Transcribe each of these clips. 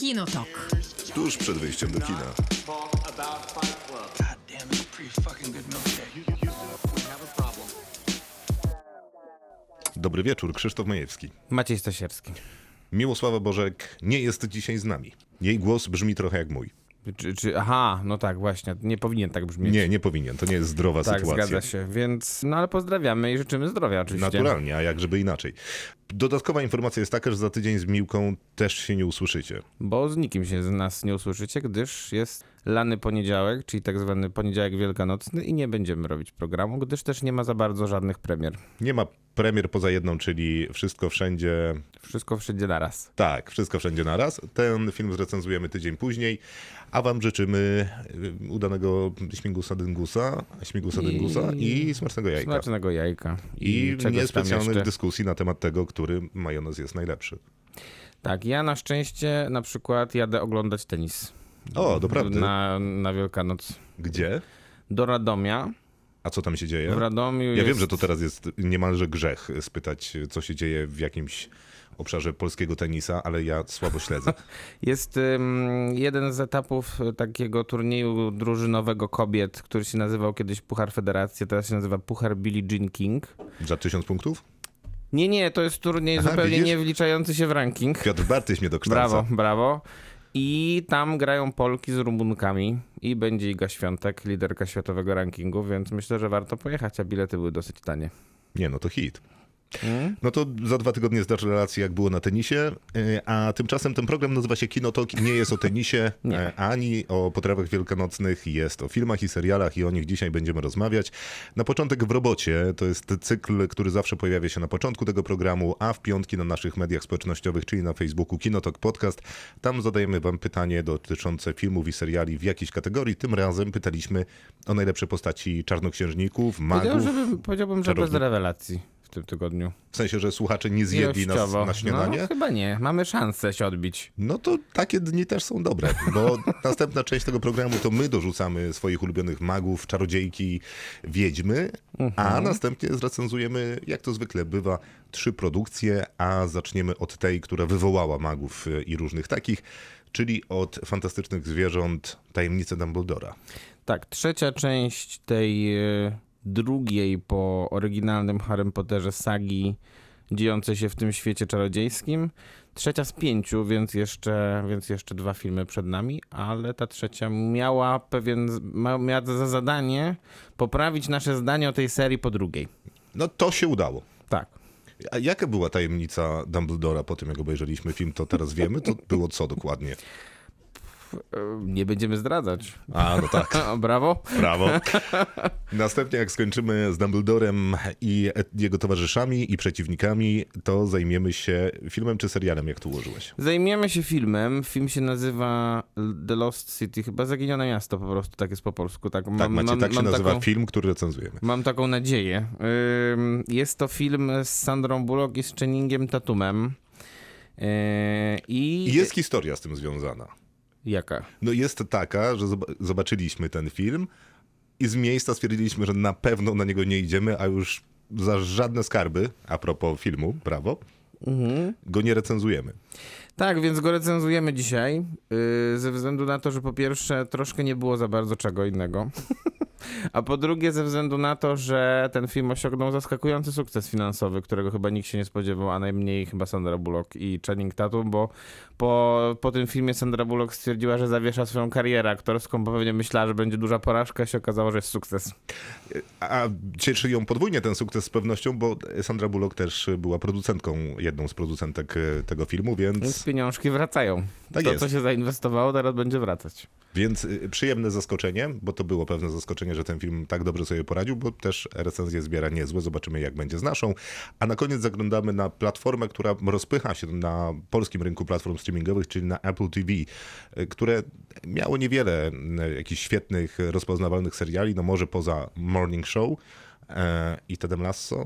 Kinotok. Tuż przed wyjściem do kina. Dobry wieczór, Krzysztof Majewski. Maciej Stasierski. Miłosława Bożek nie jest dzisiaj z nami. Jej głos brzmi trochę jak mój. Czy, czy, aha, no tak, właśnie. Nie powinien tak brzmieć. Nie, nie powinien. To nie jest zdrowa Tak, sytuacja. zgadza się. Więc, no ale pozdrawiamy i życzymy zdrowia oczywiście. Naturalnie, a jak żeby inaczej. Dodatkowa informacja jest taka, że za tydzień z Miłką też się nie usłyszycie. Bo z nikim się z nas nie usłyszycie, gdyż jest lany poniedziałek, czyli tak zwany poniedziałek wielkanocny i nie będziemy robić programu, gdyż też nie ma za bardzo żadnych premier. Nie ma premier poza jedną, czyli Wszystko Wszędzie. Wszystko wszędzie naraz. Tak, Wszystko Wszędzie naraz. Ten film zrecenzujemy tydzień później, a wam życzymy y, udanego śmigusa dyngusa, śmigusa I- dyngusa i smacznego jajka. Smacznego jajka. I tam niespecjalnych dyskusji na temat tego, który majonez jest najlepszy. Tak, ja na szczęście na przykład jadę oglądać tenis. O, doprawdy. Na, na Wielkanoc. Gdzie? Do Radomia. A co tam się dzieje? W Radomiu Ja jest... wiem, że to teraz jest niemalże grzech spytać, co się dzieje w jakimś obszarze polskiego tenisa, ale ja słabo śledzę. Jest ym, jeden z etapów takiego turnieju drużynowego kobiet, który się nazywał kiedyś Puchar Federacji, teraz się nazywa Puchar Billie Jean King. Za tysiąc punktów? Nie, nie, to jest turniej Aha, zupełnie widzisz? nie wliczający się w ranking. Piotr Bartyś mnie dokształca. Brawo, brawo. I tam grają Polki z Rumunkami i będzie Iga Świątek, liderka światowego rankingu, więc myślę, że warto pojechać, a bilety były dosyć tanie. Nie, no to hit. Mm? No to za dwa tygodnie zdarzy relację, jak było na tenisie, y, a tymczasem ten program nazywa się Kinotok. Nie jest o tenisie, e, ani o potrawach wielkanocnych. Jest o filmach i serialach i o nich dzisiaj będziemy rozmawiać. Na początek w robocie, to jest cykl, który zawsze pojawia się na początku tego programu, a w piątki na naszych mediach społecznościowych, czyli na Facebooku Kinotok Podcast. Tam zadajemy wam pytanie dotyczące filmów i seriali w jakiejś kategorii. Tym razem pytaliśmy o najlepsze postaci czarnoksiężników, magów. Powiedziałbym, że bez rewelacji tym tygodniu. W sensie, że słuchacze nie zjedli nas na śniadanie? No, chyba nie. Mamy szansę się odbić. No to takie dni też są dobre, bo następna część tego programu to my dorzucamy swoich ulubionych magów, czarodziejki, wiedźmy, a następnie zrecenzujemy, jak to zwykle bywa, trzy produkcje, a zaczniemy od tej, która wywołała magów i różnych takich, czyli od fantastycznych zwierząt Tajemnice Dumbledora. Tak, trzecia część tej e, drugiej po oryginalnym Harry Potterze sagi dziejącej się w tym świecie czarodziejskim. Trzecia z pięciu, więc jeszcze, więc jeszcze dwa filmy przed nami, ale ta trzecia miała pewien, miała za zadanie poprawić nasze zdanie o tej serii po drugiej. No to się udało. Tak. A jaka była tajemnica Dumbledora po tym, jak obejrzeliśmy film, to teraz wiemy, to było co dokładnie? E, Nie będziemy zdradzać. A, no tak. Brawo. Brawo. Następnie, jak skończymy z Dumbledorem i jego towarzyszami i przeciwnikami, to zajmiemy się filmem czy serialem, jak tu ułożyłeś. Zajmiemy się filmem. Film się nazywa The Lost City, chyba Zaginione Miasto po prostu, tak jest po polsku. Tak, Tak, mam, Macie, mam, tak się nazywa taką, film, który recenzujemy. Mam taką nadzieję. Jest to film z Sandrą Bullock i z Channingiem Tatumem. Yy, I jest historia z tym związana. Jaka? No jest taka, że zob- zobaczyliśmy ten film i z miejsca stwierdziliśmy, że na pewno na niego nie idziemy, a już za żadne skarby, a propos filmu, prawo, go nie recenzujemy. Tak, więc go recenzujemy dzisiaj. Yy, ze względu na to, że po pierwsze troszkę nie było za bardzo czego innego. A po drugie, ze względu na to, że ten film osiągnął zaskakujący sukces finansowy, którego chyba nikt się nie spodziewał, a najmniej chyba Sandra Bullock i Channing Tatum, bo po, po tym filmie Sandra Bullock stwierdziła, że zawiesza swoją karierę aktorską, bo pewnie myślała, że będzie duża porażka, się okazało, że jest sukces. A cieszy ją podwójnie ten sukces z pewnością, bo Sandra Bullock też była producentką, jedną z producentek e, tego filmu, więc, Więc pieniążki wracają. Tak to, jest. co się zainwestowało, teraz będzie wracać. więc y, przyjemne zaskoczenie, bo to było pewne zaskoczenie, że ten film tak dobrze sobie poradził, bo też recenzje zbiera niezłe, zobaczymy jak będzie z naszą. A na koniec zaglądamy na platformę, która rozpycha się na polskim rynku platform streamingowych, czyli na Apple TV, które miało niewiele y, jakichś świetnych, rozpoznawalnych seriali, no może poza Morning Show e, i Tedem Lasso.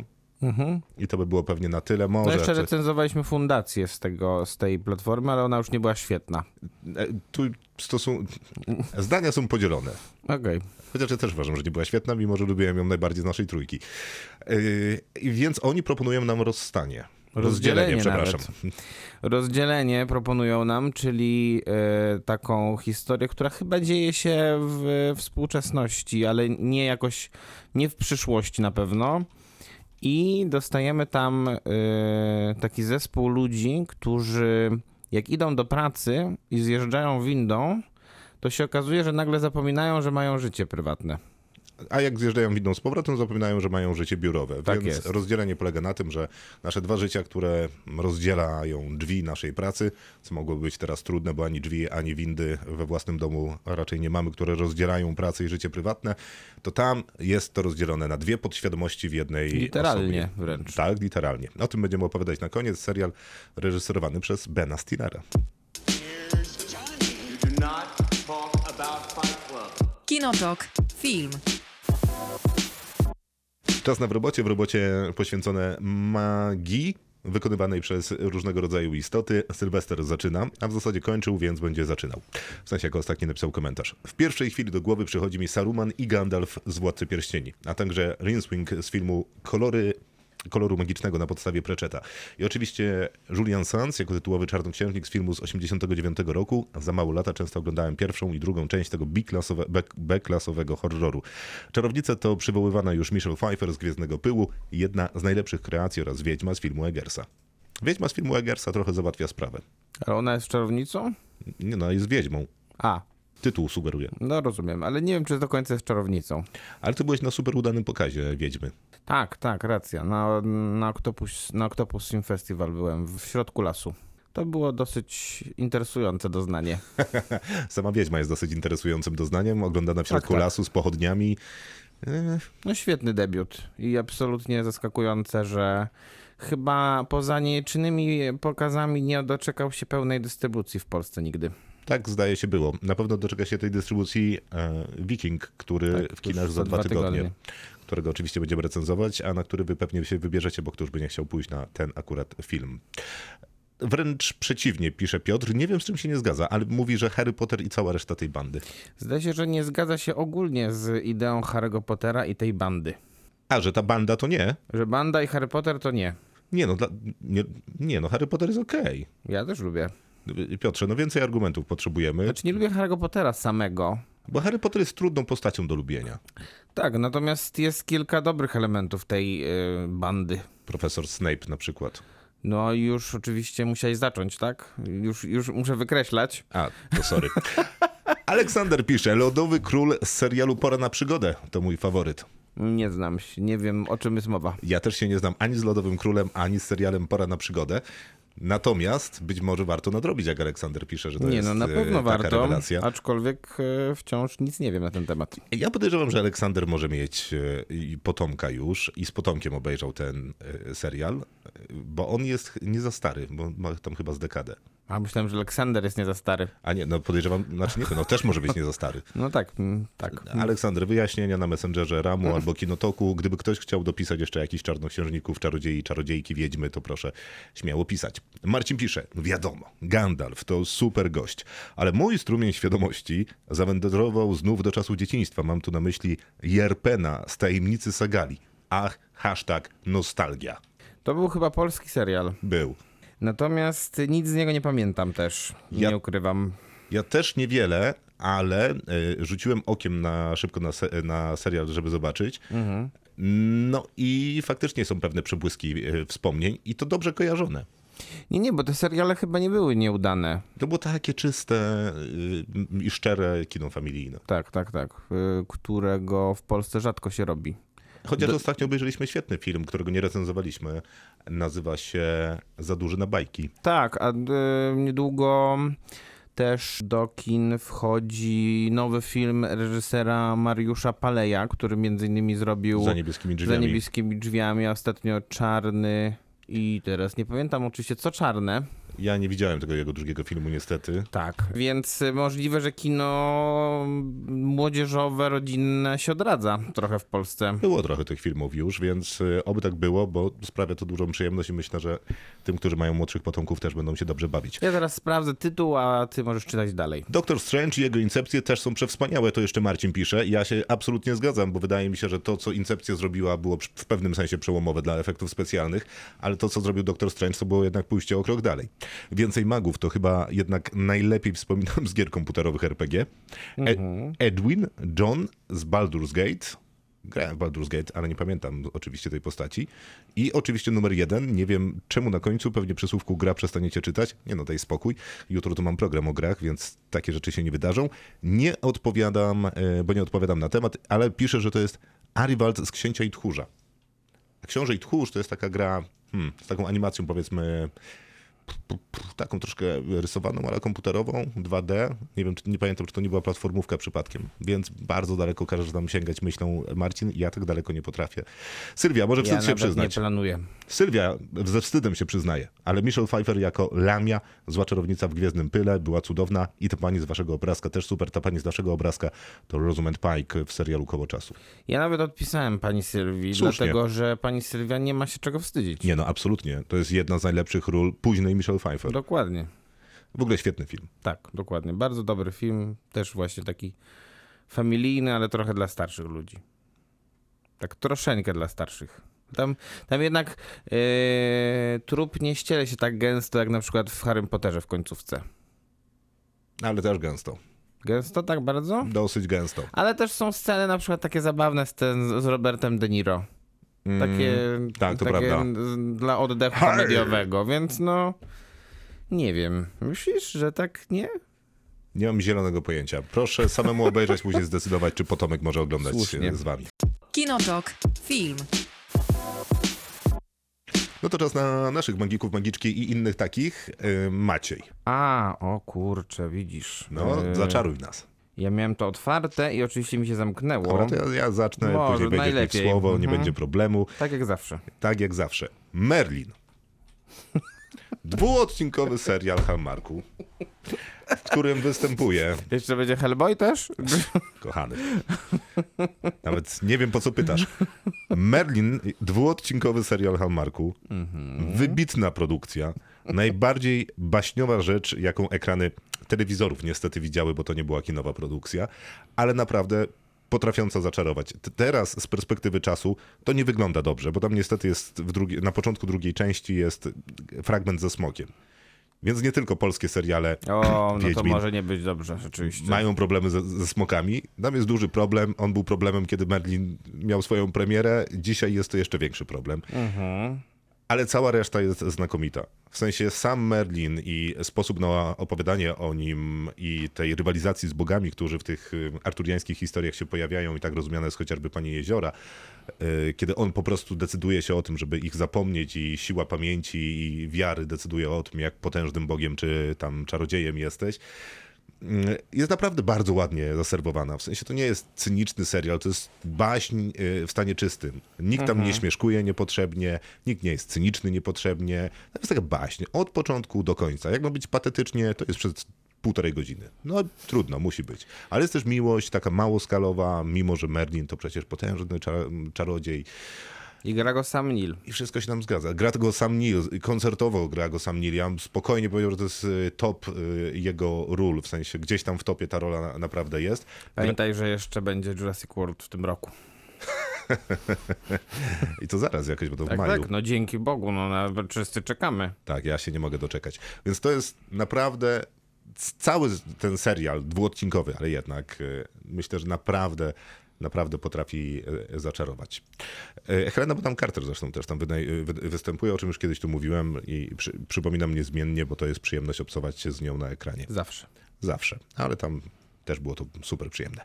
I to by było pewnie na tyle. Może. No jeszcze recenzowaliśmy fundację z, tego, z tej platformy, ale ona już nie była świetna. E, Tu stosun... Zdania są podzielone. Okej. Chociaż ja też uważam, że nie była świetna, mimo że lubiłem ją najbardziej z naszej trójki. Yy, więc oni proponują nam rozstanie. Rozdzielenie, Rozdzielenie przepraszam. Rozdzielenie proponują nam, czyli e, taką historię, która chyba dzieje się w współczesności, ale nie jakoś, nie w przyszłości na pewno. I dostajemy tam e, taki zespół ludzi, którzy jak idą do pracy i zjeżdżają windą, to się okazuje, że nagle zapominają, że mają życie prywatne. A jak zjeżdżają windą z powrotem, zapominają, że mają życie biurowe. Tak Więc jest. rozdzielenie polega na tym, że nasze dwa życia, które rozdzielają drzwi naszej pracy, co mogłoby być teraz trudne, bo ani drzwi, ani windy we własnym domu raczej nie mamy, które rozdzielają pracę i życie prywatne, to tam jest to rozdzielone na dwie podświadomości w jednej Literalnie osobie. wręcz. Tak, literalnie. O tym będziemy opowiadać na koniec. Serial reżyserowany przez Bena Stillera. Kinotok. Film. Czas na w robocie, w robocie poświęcone magii wykonywanej przez różnego rodzaju istoty. Sylwester zaczyna, a w zasadzie kończył, więc będzie zaczynał. W sensie, jako ostatni napisał komentarz. W pierwszej chwili do głowy przychodzi mi Saruman i Gandalf z Władcy Pierścieni, a także Rinswing z filmu Kolory koloru magicznego na podstawie Preczeta. I oczywiście Julian Sands jako tytułowy czarnoksiężnik z filmu z 89 roku. Za mało lata często oglądałem pierwszą i drugą część tego B-klasowe, B-klasowego horroru. Czarownica to przywoływana już Michelle Pfeiffer z Gwiezdnego Pyłu, jedna z najlepszych kreacji oraz Wiedźma z filmu Eggersa. Wiedźma z filmu Eggersa trochę załatwia sprawę. Ale ona jest czarownicą? Nie no, jest Wiedźmą. A, Tytuł sugeruje. no rozumiem, ale nie wiem, czy do końca jest czarownicą. Ale ty byłeś na super udanym pokazie Wiedźmy. Tak, tak, racja. Na, na, Octopus, na Octopus Film Festival byłem w środku lasu. To było dosyć interesujące doznanie. Sama Wiedźma jest dosyć interesującym doznaniem, oglądana w środku tak. lasu z pochodniami. No świetny debiut i absolutnie zaskakujące, że chyba poza niejecznymi pokazami nie doczekał się pełnej dystrybucji w Polsce nigdy. Tak, zdaje się było. Na pewno doczeka się tej dystrybucji e, Viking, który Tak, w kinach za dwa tygodnie, tygodnie. Którego oczywiście będziemy recenzować, a na który wy pewnie się wybierzecie, bo któż by nie chciał pójść na ten akurat film. Wręcz przeciwnie, pisze Piotr. Nie wiem, z czym się nie zgadza, ale mówi, że Harry Potter i cała reszta tej bandy. Zdaje się, że nie zgadza się ogólnie z ideą Harry'ego Pottera i tej bandy. A, że ta banda to nie? Że banda i Harry Potter to nie. Nie no, dla, nie, nie no, Harry Potter jest okej. Ja też lubię. Piotrze, no więcej argumentów potrzebujemy, Znaczy nie lubię Harry'ego Pottera samego, bo Harry Potter jest trudną postacią do lubienia. Tak, natomiast jest kilka dobrych elementów tej y, bandy. Profesor Snape na przykład. No i już oczywiście musiałeś zacząć, tak? Już, już muszę wykreślać. A, to sorry. Aleksander pisze, Lodowy Król z serialu Pora na przygodę. To mój faworyt. Nie znam się, nie wiem o czym jest mowa. Ja też się nie znam ani z Lodowym Królem, ani z serialem Pora na przygodę. Natomiast być może warto nadrobić, jak Aleksander pisze, że to nie, jest no na e, pewno warto, rewelacja. aczkolwiek e, wciąż nic nie wiem na ten temat. Ja podejrzewam, że Aleksander może mieć e, potomka już i z potomkiem obejrzał ten serial, bo on jest nie za stary, bo ma tam chyba z dekadę. A myślałem, że Aleksander jest nie za stary. A nie, no podejrzewam, znaczy nie, no też może być nie za stary. No tak, mm, tak. Aleksander, wyjaśnienia na Messengerze Ramu albo Kinotoku. Gdyby ktoś chciał dopisać jeszcze jakichś czarnoksiężników, czarodziei, czarodziejki, wiedźmy, to proszę śmiało pisać. Marcin pisze, wiadomo, Gandalf to super gość, ale mój strumień świadomości zawędrował znów do czasu dzieciństwa. Mam tu na myśli Jerpena z Tajemnicy Sagali. Ach, hashtag nostalgia. To był chyba polski serial. Był. Natomiast nic z niego nie pamiętam też. Ja- Nie ukrywam. Ja też niewiele, ale y, rzuciłem okiem na szybko na, se, na serial, żeby zobaczyć. No i faktycznie są pewne przebłyski y, wspomnień i to dobrze kojarzone. Nie, nie, bo te seriale chyba nie były nieudane. To było takie czyste y, i szczere kino familijne. Tak, tak, tak. Którego w Polsce rzadko się robi. Chociaż ostatnio obejrzeliśmy świetny film, którego nie recenzowaliśmy. Nazywa się Za duży na bajki. Tak, a y, niedługo też do kin wchodzi nowy film reżysera Mariusza Paleja, który między innymi zrobił Za niebieskimi Za drzwiami. niebieskimi drzwiami, a ostatnio Czarny i teraz nie pamiętam oczywiście co czarne. Ja nie widziałem tego jego drugiego filmu niestety. Tak, więc y, możliwe, że kino młodzieżowe, rodzinne się odradza trochę w Polsce. Było trochę tych filmów już, więc y, oby tak było, bo sprawia to dużą przyjemność i myślę, że tym, którzy mają młodszych potomków też będą się dobrze bawić. Ja teraz sprawdzę tytuł, a ty możesz czytać dalej. Doktor Strange i jego Incepcje też są przewspaniałe, to jeszcze Marcin pisze. Ja się absolutnie zgadzam, bo wydaje mi się, że to, co Incepcja zrobiła, było w pewnym sensie przełomowe dla efektów specjalnych, ale to, co zrobił Doktor Strange, to było jednak pójście o krok dalej. Więcej magów to chyba jednak najlepiej wspominam z gier komputerowych RPG. E- Edwin John z Baldur's Gate. Grałem w Baldur's Gate, ale nie pamiętam oczywiście tej postaci. I oczywiście numer jeden. Nie wiem czemu na końcu, pewnie przy słówku gra przestaniecie czytać. Nie no, daj spokój. Jutro to mam program o grach, więc takie rzeczy się nie wydarzą. Nie odpowiadam, e, bo nie odpowiadam na temat, ale piszę, że to jest Arivald z Księcia i Tchórza. A Książę i Tchórz to jest taka gra hmm, z taką animacją powiedzmy taką troszkę rysowaną, ale komputerową, 2D. Nie wiem, czy, nie pamiętam, czy to nie była platformówka przypadkiem, więc bardzo daleko każesz tam sięgać myślą Marcin. Ja tak daleko nie potrafię. Sylwia, może Ja wstyd się nawet nie przyznać. planuję. Sylwia ze wstydem się przyznaje, ale Michelle Pfeiffer jako Lamia, zła czarownica w Gwiezdnym Pyle, była cudowna i ta pani z waszego obrazka też super, ta pani z naszego obrazka to Rosamund Pike w serialu Koło Czasu. Ja nawet odpisałem pani Sylwii, Słusznie. dlatego że pani Sylwia nie ma się czego wstydzić. Nie no, absolutnie. To jest jedna z najlepszych ról późnej Michelle Pfeiffer. Dokładnie. W ogóle świetny film. Tak, dokładnie. Bardzo dobry film, też właśnie taki familijny, ale trochę dla starszych ludzi. Tak troszeczkę dla starszych. Tam, tam jednak yy, trup nie ściele się tak gęsto, jak na przykład w Harrym Potterze w końcówce. Ale też gęsto. Gęsto tak bardzo? Dosyć gęsto. Ale też są sceny na przykład takie zabawne z, ten, z Robertem De Niro. Takie, tak, to takie prawda. dla oddechu komediowego, więc no nie wiem. Myślisz, że tak nie? Nie mam zielonego pojęcia. Proszę samemu obejrzeć, później zdecydować, czy potomek może oglądać Słusznie. z wami. Kinotok. Film. No to czas na naszych magików, magiczki i innych takich. Yy, Maciej, A, o kurczę, widzisz. no Yy, zaczaruj nas. Ja miałem to otwarte i oczywiście mi się zamknęło. Dobra, to ja, ja zacznę, Może, później będzie najlepiej. słowo, nie Mhm. będzie problemu. Tak jak zawsze. Tak jak zawsze. Merlin. Dwuodcinkowy serial Hallmarku, w którym występuje Jeszcze będzie Hellboy też? Kochany. Nawet nie wiem po co pytasz. Merlin, dwuodcinkowy serial Hallmarku. Wybitna produkcja. Najbardziej baśniowa rzecz, jaką ekrany telewizorów niestety widziały, bo to nie była kinowa produkcja, ale naprawdę potrafiąca zaczarować. Teraz z perspektywy czasu to nie wygląda dobrze, bo tam niestety jest w drugiej, na początku drugiej części jest fragment ze smokiem. Więc nie tylko polskie seriale O, no to może nie być dobrze, rzeczywiście. mają problemy ze, ze smokami. Tam jest duży problem. On był problemem, kiedy Merlin miał swoją premierę. Dzisiaj jest to jeszcze większy problem. Ale cała reszta jest znakomita. W sensie sam Merlin i sposób na opowiadanie o nim i tej rywalizacji z bogami, którzy w tych y, arturiańskich historiach się pojawiają i tak rozumiane jest chociażby Panie Jeziora, y, kiedy on po prostu decyduje się o tym, żeby ich zapomnieć i siła pamięci i wiary decyduje o tym, jak potężnym bogiem czy tam czarodziejem jesteś, jest naprawdę bardzo ładnie zaserwowana. W sensie to nie jest cyniczny serial, to jest baśń y, w stanie czystym. Nikt tam nie śmieszkuje niepotrzebnie, nikt nie jest cyniczny niepotrzebnie. To jest taka baśń od początku do końca. Jak ma być patetycznie, to jest przez półtorej godziny. No trudno, musi być. Ale jest też miłość taka małoskalowa, mimo że Merlin to przecież potężny czar- czarodziej. I gra go sam Neil. I wszystko się nam zgadza. Gra go sam Neil, koncertowo gra go sam Neil. Ja bym spokojnie powiedział, że to jest y, top y, jego ról, w sensie gdzieś tam w topie ta rola na- naprawdę jest. Pamiętaj, że jeszcze będzie Jurassic World w tym roku. I to zaraz jakoś, bo to w Tak, maju. tak, no dzięki Bogu, no na wszyscy czekamy. Tak, ja się nie mogę doczekać. Więc to jest naprawdę cały ten serial, dwuodcinkowy, ale jednak y, myślę, że naprawdę naprawdę potrafi y, zaczarować. Y, Helena Bonham Carter zresztą też tam występuje, o czym już kiedyś tu mówiłem i przy, przypominam niezmiennie, bo to jest przyjemność obcować się z nią na ekranie. Zawsze. Zawsze, ale tam też było to super przyjemne.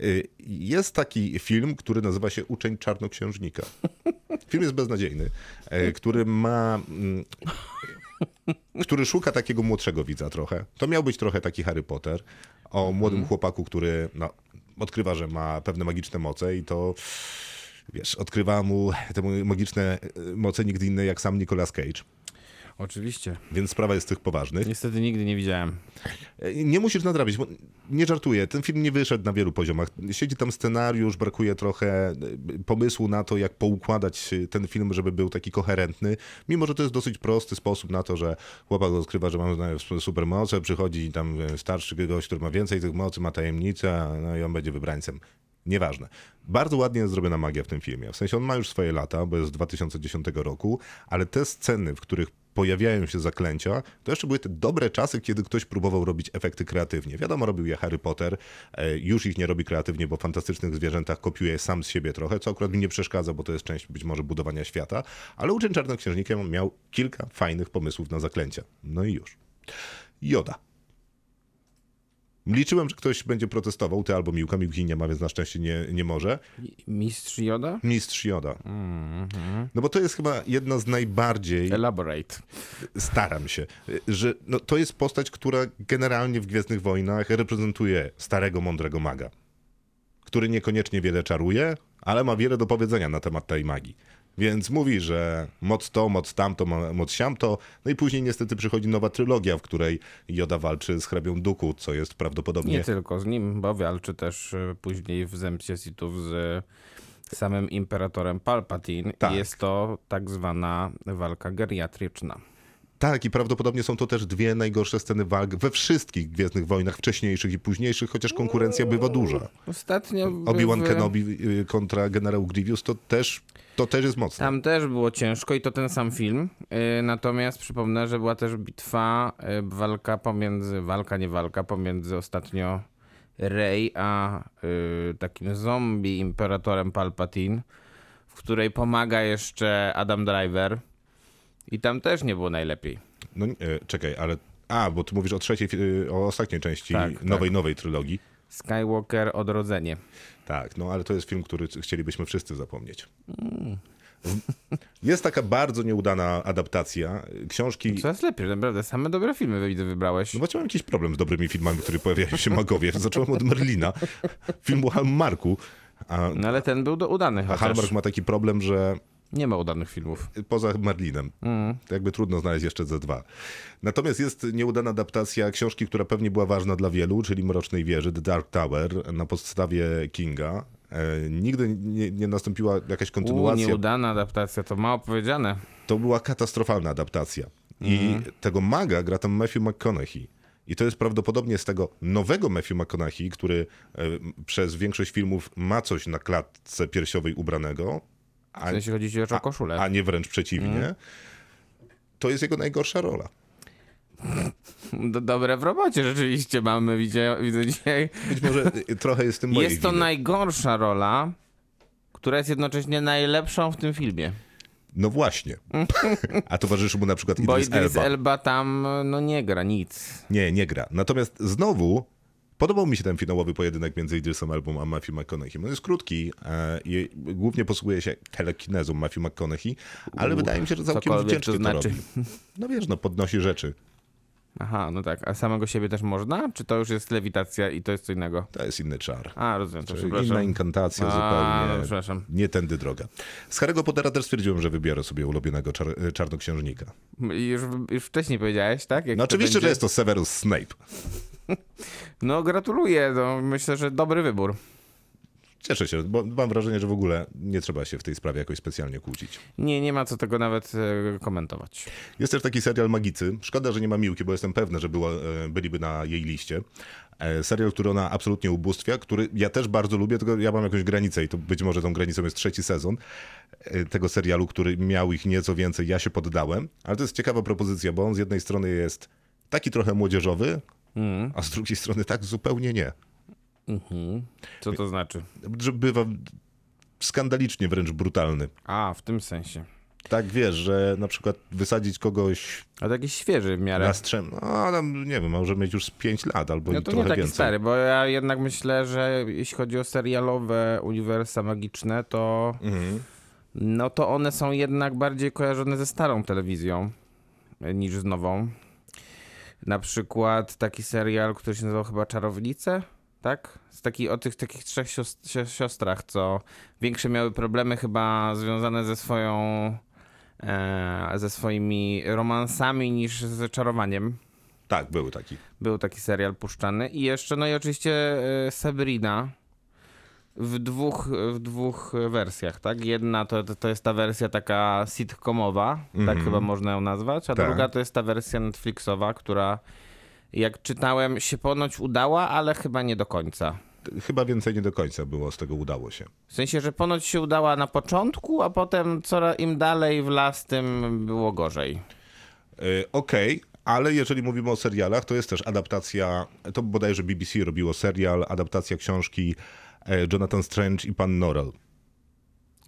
Y, Jest taki film, który nazywa się Uczeń Czarnoksiężnika. Film jest beznadziejny, e, który ma. mm, który szuka takiego młodszego widza trochę. To miał być trochę taki Harry Potter o młodym chłopaku, który no, odkrywa, że ma pewne magiczne moce i to. Wiesz, odkrywa mu te magiczne e, moce nigdy inne jak sam Nicolas Cage. Oczywiście. Więc sprawa jest tych poważnych. Niestety nigdy nie widziałem. E, Nie musisz nadrobić, bo nie żartuję, ten film nie wyszedł na wielu poziomach. Siedzi tam scenariusz, brakuje trochę e, pomysłu na to, jak poukładać e, ten film, żeby był taki koherentny. Mimo, że to jest dosyć prosty sposób na to, że chłopak odkrywa, że ma no, supermoce, przychodzi tam starszy gość, który ma więcej tych mocy, ma tajemnicę, no i on będzie wybrańcem. Nieważne. Bardzo ładnie jest zrobiona magia w tym filmie. W sensie on ma już swoje lata, bo jest z 2010 roku, ale te sceny, w których pojawiają się zaklęcia, to jeszcze były te dobre czasy, kiedy ktoś próbował robić efekty kreatywnie. Wiadomo, robił je Harry Potter, e, już ich nie robi kreatywnie, bo w fantastycznych zwierzętach kopiuje sam z siebie trochę, co akurat mi nie przeszkadza, bo to jest część być może budowania świata, ale uczeń czarnoksiężnikiem miał kilka fajnych pomysłów na zaklęcia. No i już. Joda. Liczyłem, że ktoś będzie protestował, ty albo Miłka. Miłki nie ma, więc na szczęście nie, nie może. Mistrz Joda? Mistrz Joda. No bo to jest chyba jedna z najbardziej Elaborate. staram się, że no, to jest postać, która generalnie w Gwiezdnych Wojnach reprezentuje starego, mądrego maga, który niekoniecznie wiele czaruje, ale ma wiele do powiedzenia na temat tej magii. Więc mówi, że moc to, moc tamto, mo- moc siamto. No i później niestety przychodzi nowa trylogia, w której Joda walczy z hrabią Duku, co jest prawdopodobnie... Nie tylko z nim, bo walczy też y, później w Zemście Sithów z samym imperatorem Palpatine. Tak. I jest to tak zwana walka geriatryczna. Tak, i prawdopodobnie są to też dwie najgorsze sceny walk we wszystkich Gwiezdnych Wojnach, wcześniejszych i późniejszych, chociaż konkurencja bywa duża. Ostatnio Obi-Wan w- Kenobi y, kontra generał Grievous to też, to też jest mocne. Tam też było ciężko i to ten sam film. Yy, Natomiast przypomnę, że była też bitwa, yy, walka pomiędzy, walka nie walka, pomiędzy ostatnio Rey a takim zombie imperatorem Palpatine, w której pomaga jeszcze Adam Driver. I tam też nie było najlepiej. No e, czekaj, ale... A, bo ty mówisz o trzeciej, fi- o ostatniej części Tak, nowej, tak. nowej trylogii. Skywalker Odrodzenie. Tak, no ale to jest film, który chcielibyśmy wszyscy zapomnieć. Mm. Jest taka bardzo nieudana adaptacja książki... Coraz lepiej, naprawdę. Same dobre filmy widzę wybrałeś. No właśnie mam jakiś problem z dobrymi filmami, w których pojawiają się magowie. Zacząłem od Merlina, filmu Hallmarku, a, No ale ten był do udany a chociaż. Hallmark ma taki problem, że Nie ma udanych filmów. poza Merlinem. Mm. Jakby trudno znaleźć jeszcze ze dwa. Natomiast jest nieudana adaptacja książki, która pewnie była ważna dla wielu, czyli Mrocznej Wieży, The Dark Tower, na podstawie Kinga. E, nigdy nie, nie nastąpiła jakaś U, kontynuacja. nieudana adaptacja, to mało powiedziane. To była katastrofalna adaptacja. I Mhm. tego maga gra tam Matthew McConaughey. I to jest prawdopodobnie z tego nowego Matthew McConaughey, który e, przez większość filmów ma coś na klatce piersiowej ubranego, W a, sensie chodzi ci o koszulę. a nie wręcz przeciwnie. Mhm. To jest jego najgorsza rola. Do, dobre w robocie rzeczywiście mamy, widzę, widzę dzisiaj. Być może trochę jest w tym mojej Jest to winy. najgorsza rola, która jest jednocześnie najlepszą w tym filmie. No właśnie. A towarzyszy mu na przykład Bo Idris, Idris Elba. Elba tam no nie gra nic. Nie, nie gra. Natomiast znowu podobał mi się ten finałowy pojedynek między Idrisem Elbą a Matthew McConaughey. On jest krótki e, i głównie posługuje się telekinezą Matthew McConaughey, ale wydaje mi się, że całkiem wdzięcznie to to, znaczy. robi. No wiesz, no podnosi rzeczy. Aha, no tak. A samego siebie też można? Czy to już jest lewitacja i to jest co innego? To jest inny czar. A, rozumiem, to Czyli inna inkantacja A, zupełnie. no, przepraszam. Nie tędy droga. Z Harry'ego Pottera też stwierdziłem, że wybiorę sobie ulubionego czar czarnoksiężnika. Już, już wcześniej powiedziałeś, tak? Jak No to oczywiście, będzie? że jest to Severus Snape. No gratuluję, no, myślę, że dobry wybór. Cieszę się, bo mam wrażenie, że w ogóle nie trzeba się w tej sprawie jakoś specjalnie kłócić. Nie, nie ma co tego nawet e, komentować. Jest też taki serial Magicy. Szkoda, że nie ma Miłki, bo jestem pewny, że była, e, byliby na jej liście. E, Serial, który ona absolutnie ubóstwia, który ja też bardzo lubię, tylko ja mam jakąś granicę i to być może tą granicą jest trzeci sezon tego serialu, który miał ich nieco więcej. Ja się poddałem, ale to jest ciekawa propozycja, bo on z jednej strony jest taki trochę młodzieżowy, a z drugiej strony tak zupełnie nie. Co to znaczy? Że bywa skandalicznie wręcz brutalny. A, w tym sensie. Tak wiesz, że na przykład wysadzić kogoś A to jakiś świeży w miarę. na strzem, no tam, nie wiem, może mieć już z 5 lat albo No i to nie trochę taki więcej. stary, bo ja jednak myślę, że jeśli chodzi o serialowe uniwersa magiczne, to Mhm. no to one są jednak bardziej kojarzone ze starą telewizją niż z nową. Na przykład taki serial, który się nazywał chyba Czarownice, tak? Z taki, o tych takich trzech sios- si- siostrach, co większe miały problemy chyba związane ze swoją e, ze swoimi romansami niż z czarowaniem. Tak, był taki. Był taki serial puszczany. I jeszcze, no i oczywiście e, Sabrina w dwóch, w dwóch wersjach, tak? Jedna to, to jest ta wersja taka sitcomowa, tak chyba można ją nazwać, a Tak. druga to jest ta wersja Netflixowa, która jak czytałem się ponoć udała, ale chyba nie do końca. Chyba więcej nie do końca było, z tego udało się. W sensie, że ponoć się udała na początku, a potem coraz im dalej w las, tym było gorzej. Y, Okej, ale jeżeli mówimy o serialach, to jest też adaptacja, to bodajże BBC robiło serial, adaptacja książki e, Jonathan Strange i Pan Norrell.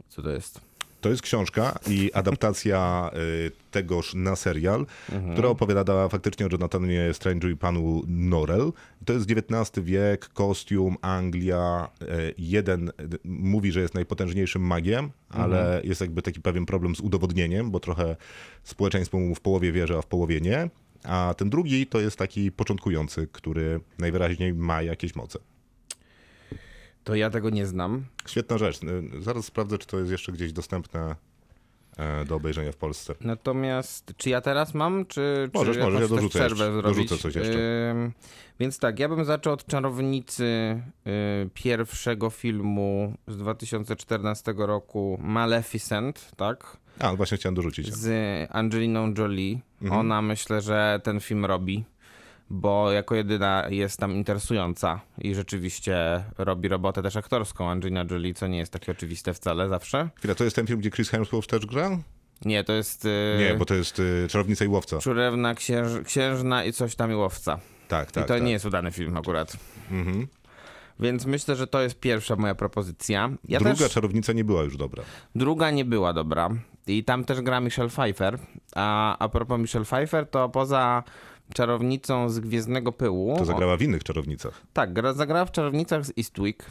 Co to jest? To jest książka i adaptacja y, tegoż na serial, która opowiada faktycznie o Jonathanie Strange'u i panu Norrell. To jest XIX wiek, kostium, Anglia. y, Jeden mówi, że jest najpotężniejszym magiem, ale jest jakby taki pewien problem z udowodnieniem, bo trochę społeczeństwo mu w połowie wierzy, a w połowie nie. A ten drugi to jest taki początkujący, który najwyraźniej ma jakieś moce. To ja tego nie znam. Świetna rzecz. Y, Zaraz sprawdzę, czy to jest jeszcze gdzieś dostępne e, do obejrzenia w Polsce. Natomiast czy ja teraz mam, czy, Możesz, czy możesz, ja dorzucę przerwę jeszcze, zrobić? dorzucę coś jeszcze. Ym, więc tak, ja bym zaczął od Czarownicy y, pierwszego filmu z 2014 roku Maleficent, tak? A, no właśnie chciałem dorzucić. Z Angeliną Jolie. Mhm. Ona myślę, że ten film robi, bo jako jedyna jest tam interesująca i rzeczywiście robi robotę też aktorską Angelina Jolie, co nie jest takie oczywiste wcale zawsze. Chwila, to jest ten film, gdzie Chris Hemsworth też gra? Nie, to jest... y, Nie, bo to jest y, Czarownica i Łowca. Czurewna księż, księżna i coś tam i łowca. Tak, tak. I to tak. nie jest udany film akurat. Mhm. Więc myślę, że to jest pierwsza moja propozycja. Ja Druga też, Czarownica nie była już dobra. druga nie była dobra. I tam też gra Michelle Pfeiffer. A, a propos Michelle Pfeiffer, to poza czarownicą z Gwiezdnego Pyłu... To zagrała w innych Czarownicach. Tak, gra, zagrała w Czarownicach z Eastwick.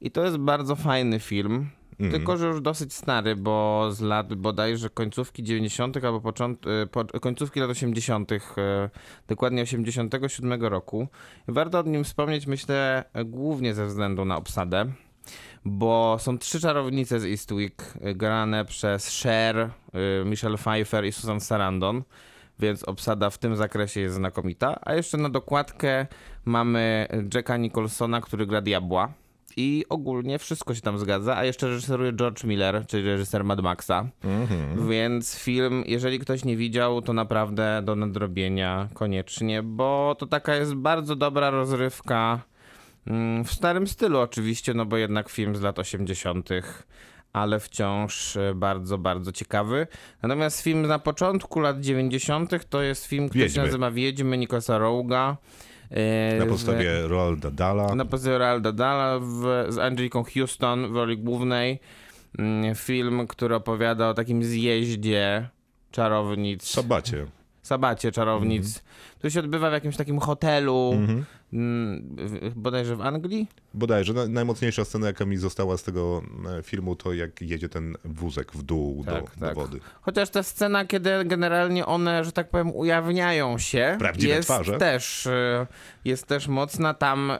I to jest bardzo fajny film. Mhm. Tylko, że już dosyć stary, bo z lat bodajże końcówki 90. albo począt, y, po, końcówki lat 80., y, dokładnie 87 roku. Warto o nim wspomnieć, myślę, głównie ze względu na obsadę, bo są trzy czarownice z Eastwick, y, grane przez Cher, y, Michelle Pfeiffer i Susan Sarandon. Więc obsada w tym zakresie jest znakomita. A jeszcze na dokładkę mamy Jacka Nicholsona, który gra diabła. I ogólnie wszystko się tam zgadza, a jeszcze reżyseruje George Miller, czyli reżyser Mad Maxa. Więc film, jeżeli ktoś nie widział, to naprawdę do nadrobienia koniecznie, bo to taka jest bardzo dobra rozrywka mm, w starym stylu oczywiście, no bo jednak film z lat 80., ale wciąż e, bardzo, bardzo ciekawy. Natomiast film na początku lat 90. to jest film, który się Wiedźmy. nazywa Wiedźmy Nikolasa Roga. e, Na podstawie Roalda Dala. na podstawie Realda Dala w, z Angeliką Houston w roli głównej. Mm, Film, który opowiada o takim zjeździe czarownic, Sabacie. sabacie czarownic, Mhm. Który się odbywa w jakimś takim hotelu, mm, w- bodajże w Anglii. Bodajże na, najmocniejsza scena, jaka mi została z tego e, filmu, to jak jedzie ten wózek w dół do, Tak, do tak. wody. Chociaż ta scena, kiedy generalnie one, że tak powiem, ujawniają się, Prawdziwe jest twarze. też, e, jest też mocna. Tam e,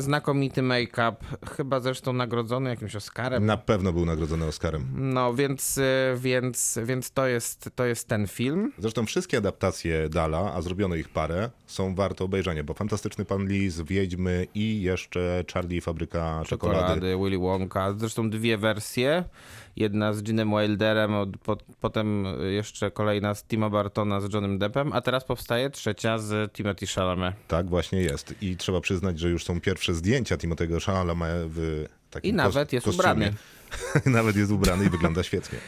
znakomity make-up, chyba zresztą nagrodzony jakimś Oscarem. Na pewno był nagrodzony Oscarem. No, więc, więc, więc to, jest, to jest ten film. Zresztą wszystkie adaptacje Dala, a zrobiono ich parę, są warte obejrzenia, bo Fantastyczny Pan Lis, Wiedźmy i jeszcze Charlie i Fabryka Czekolady. Czekolady, Willy Wonka. Zresztą dwie wersje. Jedna z Ginem Wilderem, od, po, potem jeszcze kolejna z Tima Bartona z Johnem Deppem, a teraz powstaje trzecia z Timothy Chalamet. Tak właśnie jest. I trzeba przyznać, że już są pierwsze zdjęcia Timothy'ego Chalamet w I nawet jest kostiumie. ubrany. nawet jest ubrany i wygląda świetnie.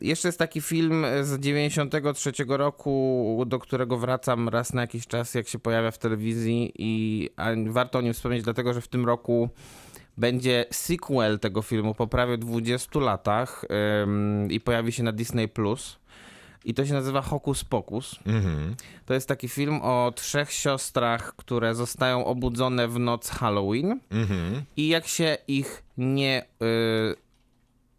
Jeszcze jest taki film z 93 roku, do którego wracam raz na jakiś czas, jak się pojawia w telewizji i warto o nim wspomnieć, dlatego że w tym roku będzie sequel tego filmu po prawie 20 latach i pojawi się na Disney+. Plus. I to się nazywa Hokus Pokus. To jest taki film o trzech siostrach, które zostają obudzone w noc Halloween i jak się ich nie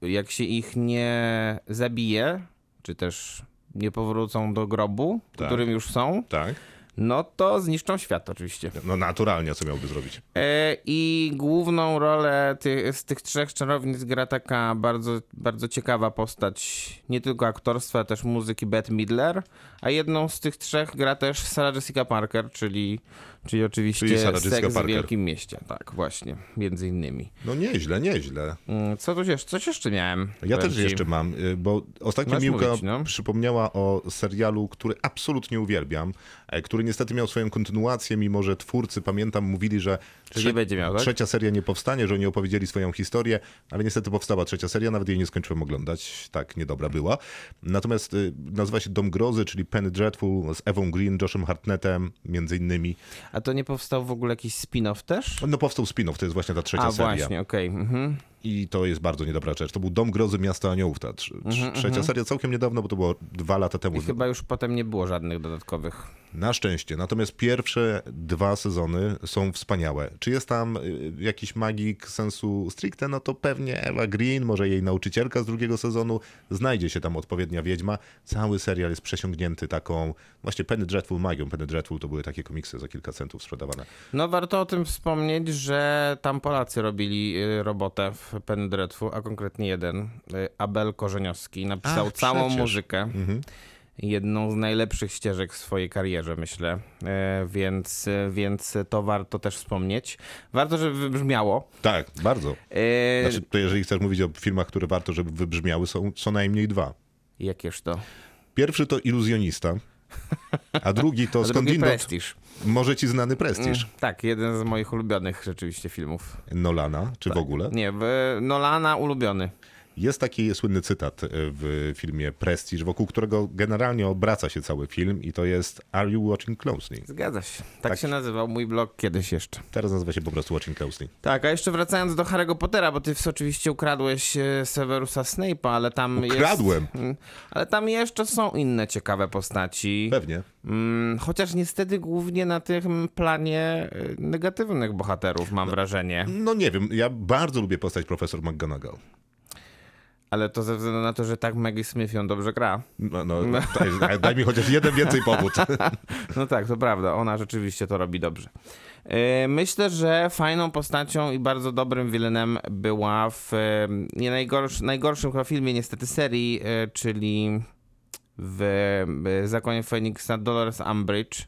y, jak się ich nie zabije, czy też nie powrócą do grobu, w Tak. którym już są, Tak. No to zniszczą świat oczywiście. No naturalnie, co miałby zrobić? E, I główną rolę ty, z tych trzech czarownic gra taka bardzo, bardzo ciekawa postać, nie tylko aktorstwa, też muzyki Bette Midler, a jedną z tych trzech gra też Sarah Jessica Parker, czyli, czyli oczywiście Czyli Seks w. Wielkim Mieście. Tak, właśnie, między innymi. No nieźle, nieźle. Mm, Co tu jeszcze, coś jeszcze miałem? Ja też ci. jeszcze mam, y, bo ostatnio Masz Miłka mówić, no. przypomniała o serialu, który absolutnie uwielbiam, e, który niestety miał swoją kontynuację, mimo że twórcy, pamiętam, mówili, że będzie miał, tak? trzecia seria nie powstanie, że oni opowiedzieli swoją historię, ale niestety powstała trzecia seria, nawet jej nie skończyłem oglądać, tak niedobra była. Natomiast y, nazywa się Dom Grozy, czyli Penny Dreadful z Ewą Green, Joshem Hartnettem, między innymi. A to nie powstał w ogóle jakiś spin-off też? No powstał spin-off, to jest właśnie ta trzecia A seria. właśnie, okej. mhm. I to jest bardzo niedobra rzecz. To był Dom Grozy Miasta Aniołów, ta trz- trz- trzecia seria całkiem niedawno, bo to było dwa lata temu. I chyba już potem nie było żadnych dodatkowych. Na szczęście. Natomiast pierwsze dwa sezony są wspaniałe. Czy jest tam y, jakiś magik sensu stricte? No to pewnie Eva Green, może jej nauczycielka z drugiego sezonu. Znajdzie się tam odpowiednia wiedźma. Cały serial jest przesiągnięty taką właśnie Penny Dreadful magią. Penny Dreadful to były takie komiksy za kilka centów sprzedawane. No warto o tym wspomnieć, że tam Polacy robili y, robotę w Penny Dreadful, a konkretnie jeden, y, Abel Korzeniowski. Napisał Ach, całą przecież. muzykę. Jedną z najlepszych ścieżek w swojej karierze, myślę, E, więc, e, więc to warto też wspomnieć. Warto, żeby wybrzmiało. Tak, bardzo. E, Znaczy, to jeżeli chcesz mówić o filmach, które warto, żeby wybrzmiały, są co najmniej dwa. Jakież to? Pierwszy to Iluzjonista, a drugi to skądinąd Prestiż. może ci znany prestiż Tak, jeden z moich ulubionych rzeczywiście filmów. Nolana, czy w ogóle. Nie, Nolana ulubiony. Jest taki słynny cytat e, w filmie Prestige, wokół którego generalnie obraca się cały film i to jest Are you watching closely? Zgadza się. Tak, Tak. się nazywał mój blog kiedyś jeszcze. Teraz nazywa się po prostu Watching Closely. Tak, a jeszcze wracając do Harry'ego Pottera, bo ty oczywiście ukradłeś e, Severusa Snape'a, ale tam Ukradłem. jest... Mm, Ale tam jeszcze są inne ciekawe postaci. Pewnie. Mm, chociaż niestety głównie na tym planie e, negatywnych bohaterów, mam wrażenie. No nie wiem, ja bardzo lubię postać profesor McGonagall. Ale to ze względu na to, że tak Maggie Smith ją dobrze gra. No, no, daj, daj mi chociaż jeden więcej powód. No tak, to prawda, ona rzeczywiście to robi dobrze. E, Myślę, że fajną postacią i bardzo dobrym wilenem była w e, nie najgorsz, najgorszym chyba filmie niestety serii, e, czyli w Zakonie Feniksa Dolores Umbridge,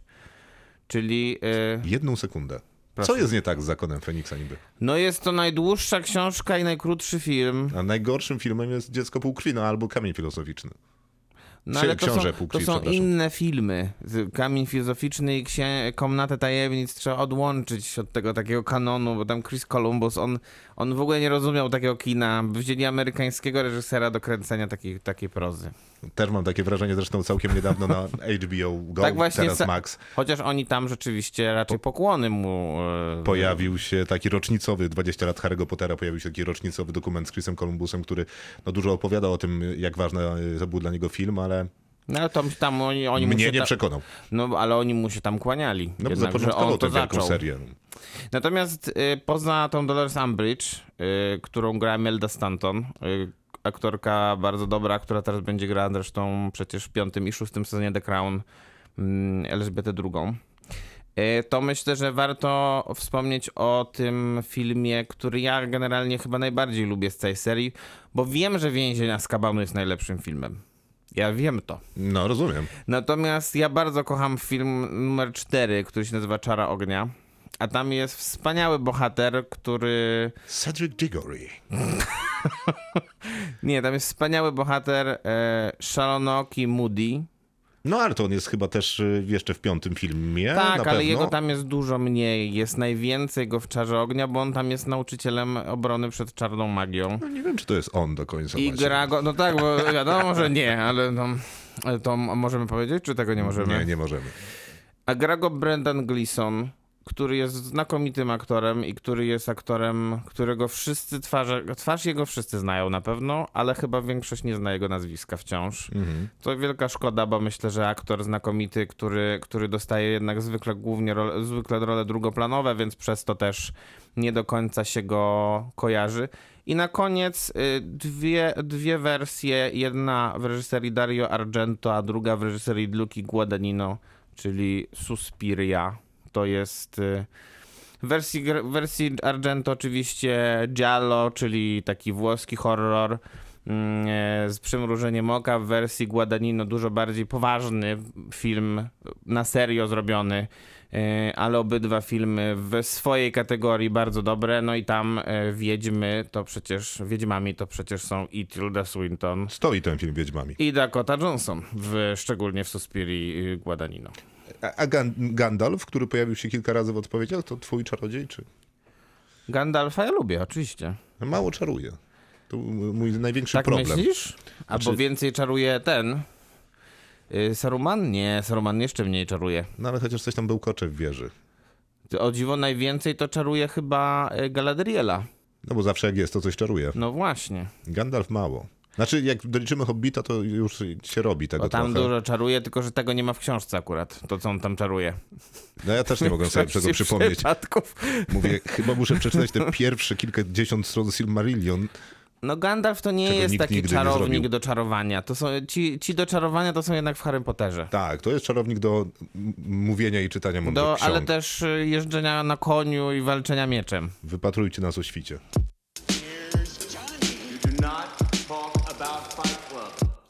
czyli Jedną sekundę. Co jest nie tak z zakonem Feniksa niby? no jest to najdłuższa książka i najkrótszy film. A najgorszym filmem jest Dziecko półkrwi, no albo Kamień filozoficzny. No ale to są, książę to są inne filmy. Kamień filozoficzny i księ- Komnatę tajemnic trzeba odłączyć od tego takiego kanonu, bo tam Chris Columbus, on, on w ogóle nie rozumiał takiego kina. Wzięli amerykańskiego reżysera do kręcenia takiej, takiej prozy. Też mam takie wrażenie, zresztą całkiem niedawno na HBO Go, Tak właśnie teraz Max, Chociaż oni tam rzeczywiście raczej pokłony mu... e, pojawił się taki rocznicowy, 20 lat Harry'ego Pottera, pojawił się taki rocznicowy dokument z Chrisem Columbusem, który no, dużo opowiadał o tym, jak ważny e, to był dla niego film, ale No ale tam, tam oni, oni mu mnie się nie ta- przekonał. No ale oni mu się tam kłaniali. No Jednak, zapoczątkował tę wielką zaczął. serię. Natomiast y, poza tą Dolores Umbridge, y, którą gra Melda Stanton, y, aktorka bardzo dobra, która teraz będzie grała zresztą przecież w piątym i szóstym sezonie The Crown mm, Elżbietę II. y, To myślę, że warto wspomnieć o tym filmie, który ja generalnie chyba najbardziej lubię z tej serii, bo wiem, że Więzień Azkabanu jest najlepszym filmem. Ja wiem to. No, rozumiem. Natomiast ja bardzo kocham film numer 4, który się nazywa Czara Ognia. A tam jest wspaniały bohater, który. Cedric Diggory. Nie, tam jest wspaniały bohater e, Shalonoki Moody. No, ale to on jest chyba też y, jeszcze w piątym filmie, tak, ale jego tam jest dużo mniej. Jest najwięcej go w Czarze Ognia, bo on tam jest nauczycielem obrony przed czarną magią. No, nie wiem, czy to jest on do końca. I właśnie. gra go. No tak, bo wiadomo, że nie, ale to, ale to możemy powiedzieć, czy tego nie możemy? Nie, nie możemy. A gra go Brendan Gleeson, który jest znakomitym aktorem i który jest aktorem, którego wszyscy twarze, twarz jego wszyscy znają na pewno, ale chyba większość nie zna jego nazwiska wciąż. Mhm. To wielka szkoda, bo myślę, że aktor znakomity, który, który dostaje jednak zwykle głównie role, zwykle role drugoplanowe, więc przez to też nie do końca się go kojarzy. I na koniec y, dwie, dwie wersje, jedna w reżyserii Dario Argento, a druga w reżyserii Luki Guadagnino czyli Suspiria. To jest y, w wersji, w wersji Argento oczywiście Giallo, czyli taki włoski horror mm, e, z przymrużeniem oka. W wersji Guadagnino dużo bardziej poważny film, na serio zrobiony. e, Ale obydwa filmy w swojej kategorii bardzo dobre. No i tam e, Wiedźmy to przecież, Wiedźmami to przecież są i Tilda Swinton, Stoi ten film Wiedźmami. i Dakota Johnson, w, szczególnie w Suspirii y, Guadagnino. A, a Gan- Gandalf, który pojawił się kilka razy w odpowiedziach, to twój czarodziej, czy? Gandalfa ja lubię, oczywiście. Mało czaruje. To mój największy Tak problem. myślisz? Albo Znaczy- więcej czaruje ten... y, Saruman? Nie, Saruman jeszcze mniej czaruje. No ale chociaż coś tam bełkocze w wieży. O dziwo najwięcej to czaruje chyba y, Galadriela. No bo zawsze jak jest, to coś czaruje. No właśnie. Gandalf mało. Znaczy, jak doliczymy Hobbita, to już się robi tego Bo tam trochę. dużo czaruje, tylko że tego nie ma w książce akurat. To co on tam czaruje. No ja też nie mogłem sobie tego przypomnieć. przypadków. Mówię, chyba muszę przeczytać te pierwsze kilkadziesiąt stron Silmarillion. No Gandalf to nie Czego jest taki czarownik do czarowania. To są, ci, ci do czarowania to są jednak w Harry Potterze. Tak, to jest czarownik do mówienia i czytania mądrych Do, ksiąg. ale też y, jeżdżenia na koniu i walczenia mieczem. Wypatrujcie nas o świcie.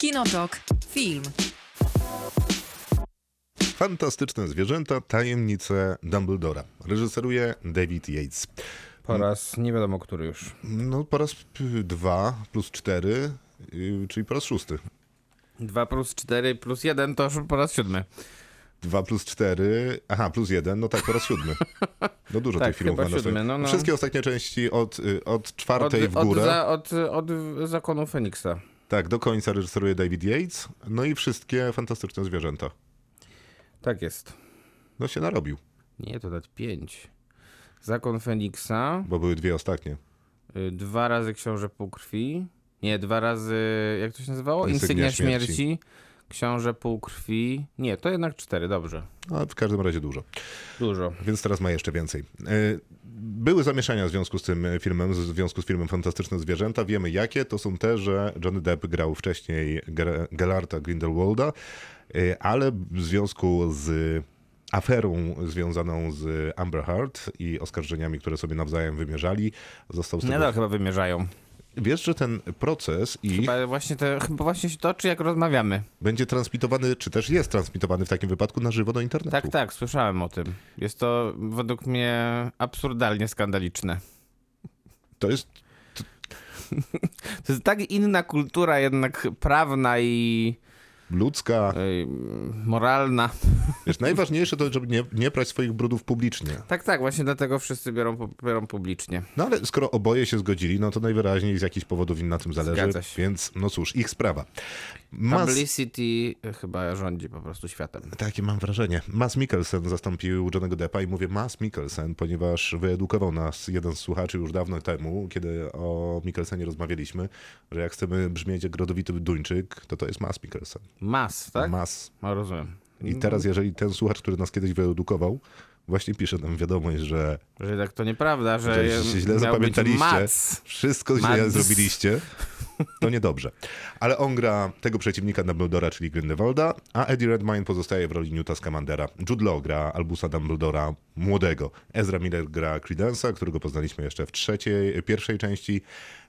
Kinotok. Film. Fantastyczne zwierzęta, tajemnice Dumbledora. Reżyseruje David Yates. Po raz nie wiadomo który już. No po raz dwa plus cztery, yy, czyli po raz szósty. 2 plus 4 plus 1 to już po raz siódmy. Dwa plus cztery, aha, plus jeden, no tak, po raz siódmy. No dużo Tak, tych filmów na siódmy, no, no. Wszystkie ostatnie części od, y, od Od, czwartej w od, górę. za, od, od zakonu Feniksa. Tak, do końca reżyseruje David Yates. No i wszystkie fantastyczne zwierzęta. Tak jest. No się narobił, Nie, to dać 5. Zakon Feniksa. bo były dwie ostatnie. y, Dwa razy Książę Półkrwi. Nie, dwa razy, jak to się nazywało? Insygnia Insygnia śmierci. śmierci. Książę Półkrwi. Nie, to jednak cztery, dobrze. No, w każdym razie dużo. Dużo. Więc teraz ma jeszcze więcej. E, Były zamieszania w związku z tym filmem, w związku z filmem Fantastyczne Zwierzęta. Wiemy jakie. To są te, że Johnny Depp grał wcześniej Ger- Gellarta Grindelwalda, e, ale w związku z aferą związaną z Amber Heard i oskarżeniami, które sobie nawzajem wymierzali, został z tego... Nadal chyba wymierzają. Wiesz, że ten proces i Chyba właśnie, to, chyba właśnie się toczy, jak rozmawiamy. będzie transmitowany, czy też jest transmitowany w takim wypadku na żywo do internetu. Tak, tak, słyszałem o tym. Jest to według mnie absurdalnie skandaliczne. To jest To jest tak inna kultura jednak prawna i ludzka. y, moralna. Wiesz, najważniejsze to, żeby nie, nie prać swoich brudów publicznie. Tak, tak, właśnie dlatego wszyscy biorą, biorą publicznie. No ale skoro oboje się zgodzili, no to najwyraźniej z jakichś powodów im na tym zależy, więc no cóż, ich sprawa. Mas, Publicity y, chyba rządzi po prostu światem. takie mam wrażenie. Mas Mikkelsen zastąpił Johnego Deppa i mówię Mas Mikkelsen, ponieważ wyedukował nas jeden z słuchaczy już dawno temu, kiedy o Mikkelsenie rozmawialiśmy, że jak chcemy brzmieć jak rodowity Duńczyk, to to jest Mas Mikkelsen. Mas, tak? Mas. No, rozumiem. I teraz, jeżeli ten słuchacz, który nas kiedyś wyedukował, właśnie pisze nam wiadomość, że Że jednak to nieprawda, że, że się źle zapamiętaliście. Wszystko źle Mads. zrobiliście. To niedobrze. Ale on gra tego przeciwnika Dumbledora, czyli Grindelwalda, a Eddie Redmayne pozostaje w roli Newta Scamandera. Jude Law gra Albusa Dumbledora młodego. Ezra Miller gra Credence'a, którego poznaliśmy jeszcze w trzeciej, pierwszej części.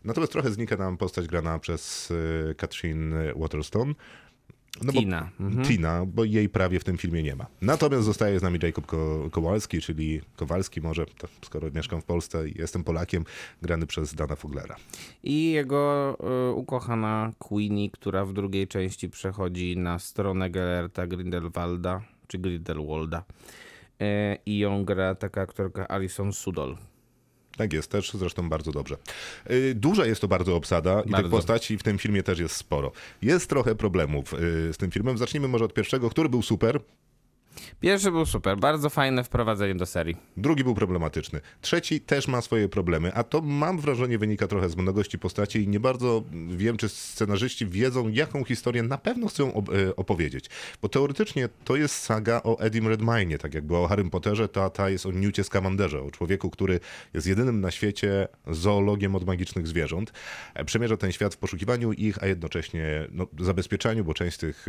Natomiast trochę znika nam postać grana przez y, Katrin Waterstone. No bo- Tina. Mhm. Tina, bo jej prawie w tym filmie nie ma. Natomiast zostaje z nami Jacob Ko- Kowalski, czyli Kowalski może, to skoro mieszkam w Polsce i jestem Polakiem, grany przez Dana Foglera. I jego y, ukochana Queenie, która w drugiej części przechodzi na stronę Gellerta Grindelwalda, czy Grindelwalda. Y, I ją gra taka aktorka Alison Sudol. Tak jest, też zresztą bardzo dobrze. Yy, Duża jest to bardzo obsada i tych Bardzo. postaci w tym filmie też jest sporo. Jest trochę problemów yy, z tym filmem. Zacznijmy może od pierwszego, który był super, Pierwszy był super, bardzo fajne wprowadzenie do serii. drugi był problematyczny. Trzeci też ma swoje problemy, a to mam wrażenie wynika trochę z mnogości postaci i nie bardzo wiem, czy scenarzyści wiedzą, jaką historię na pewno chcą op- e, opowiedzieć. Bo teoretycznie to jest saga o Edim Redmayne, tak jak była o Harrym Potterze, to ta jest o Newcie Scamanderze, o człowieku, który jest jedynym na świecie zoologiem od magicznych zwierząt. E, Przemierza ten świat w poszukiwaniu ich, a jednocześnie no, zabezpieczaniu, bo część tych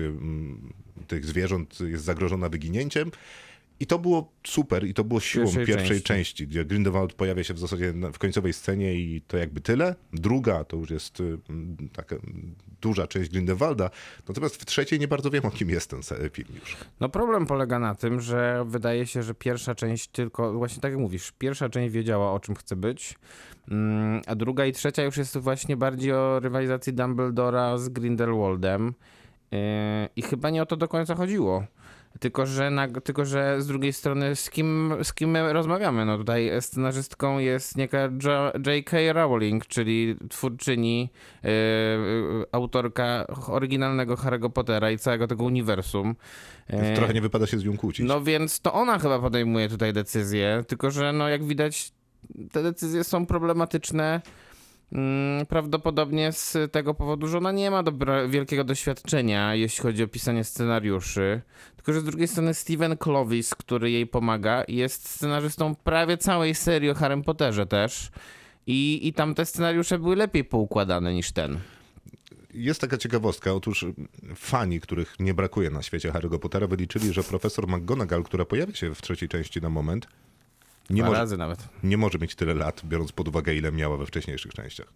tych zwierząt jest zagrożona wyginięciem. I to było super i to było siłą Pierwszej pierwszej, części. części. gdzie Grindelwald pojawia się w zasadzie w końcowej scenie i to jakby tyle. Druga to już jest y, taka duża część Grindelwalda. Natomiast w trzeciej nie bardzo wiem, o kim jest ten film już. No problem polega na tym, że wydaje się, że pierwsza część tylko, właśnie tak jak mówisz, pierwsza część wiedziała o czym chce być, mm, a druga i trzecia już jest właśnie bardziej o rywalizacji Dumbledora z Grindelwaldem yy, i chyba nie o to do końca chodziło. Tylko że, na, tylko, że z drugiej strony z kim, z kim my rozmawiamy? No tutaj scenarzystką jest nieka Jo- J.K. Rowling, czyli twórczyni, yy, autorka oryginalnego Harry'ego Pottera i całego tego uniwersum. Yy, Trochę nie wypada się z nią kłócić. no więc to ona chyba podejmuje tutaj decyzje, tylko że no jak widać te decyzje są problematyczne prawdopodobnie z tego powodu, że ona nie ma dobra, wielkiego doświadczenia, jeśli chodzi o pisanie scenariuszy. Tylko, że z drugiej strony Steven Clovis, który jej pomaga, jest scenarzystą prawie całej serii o Harrym Potterze też. I, I tam te scenariusze były lepiej poukładane niż ten. Jest taka ciekawostka, otóż fani, których nie brakuje na świecie Harry'ego Pottera, wyliczyli, że profesor McGonagall, która pojawia się w trzeciej części na moment, nie Dwa może, razy nawet. nie może mieć tyle lat, biorąc pod uwagę, ile miała we wcześniejszych częściach.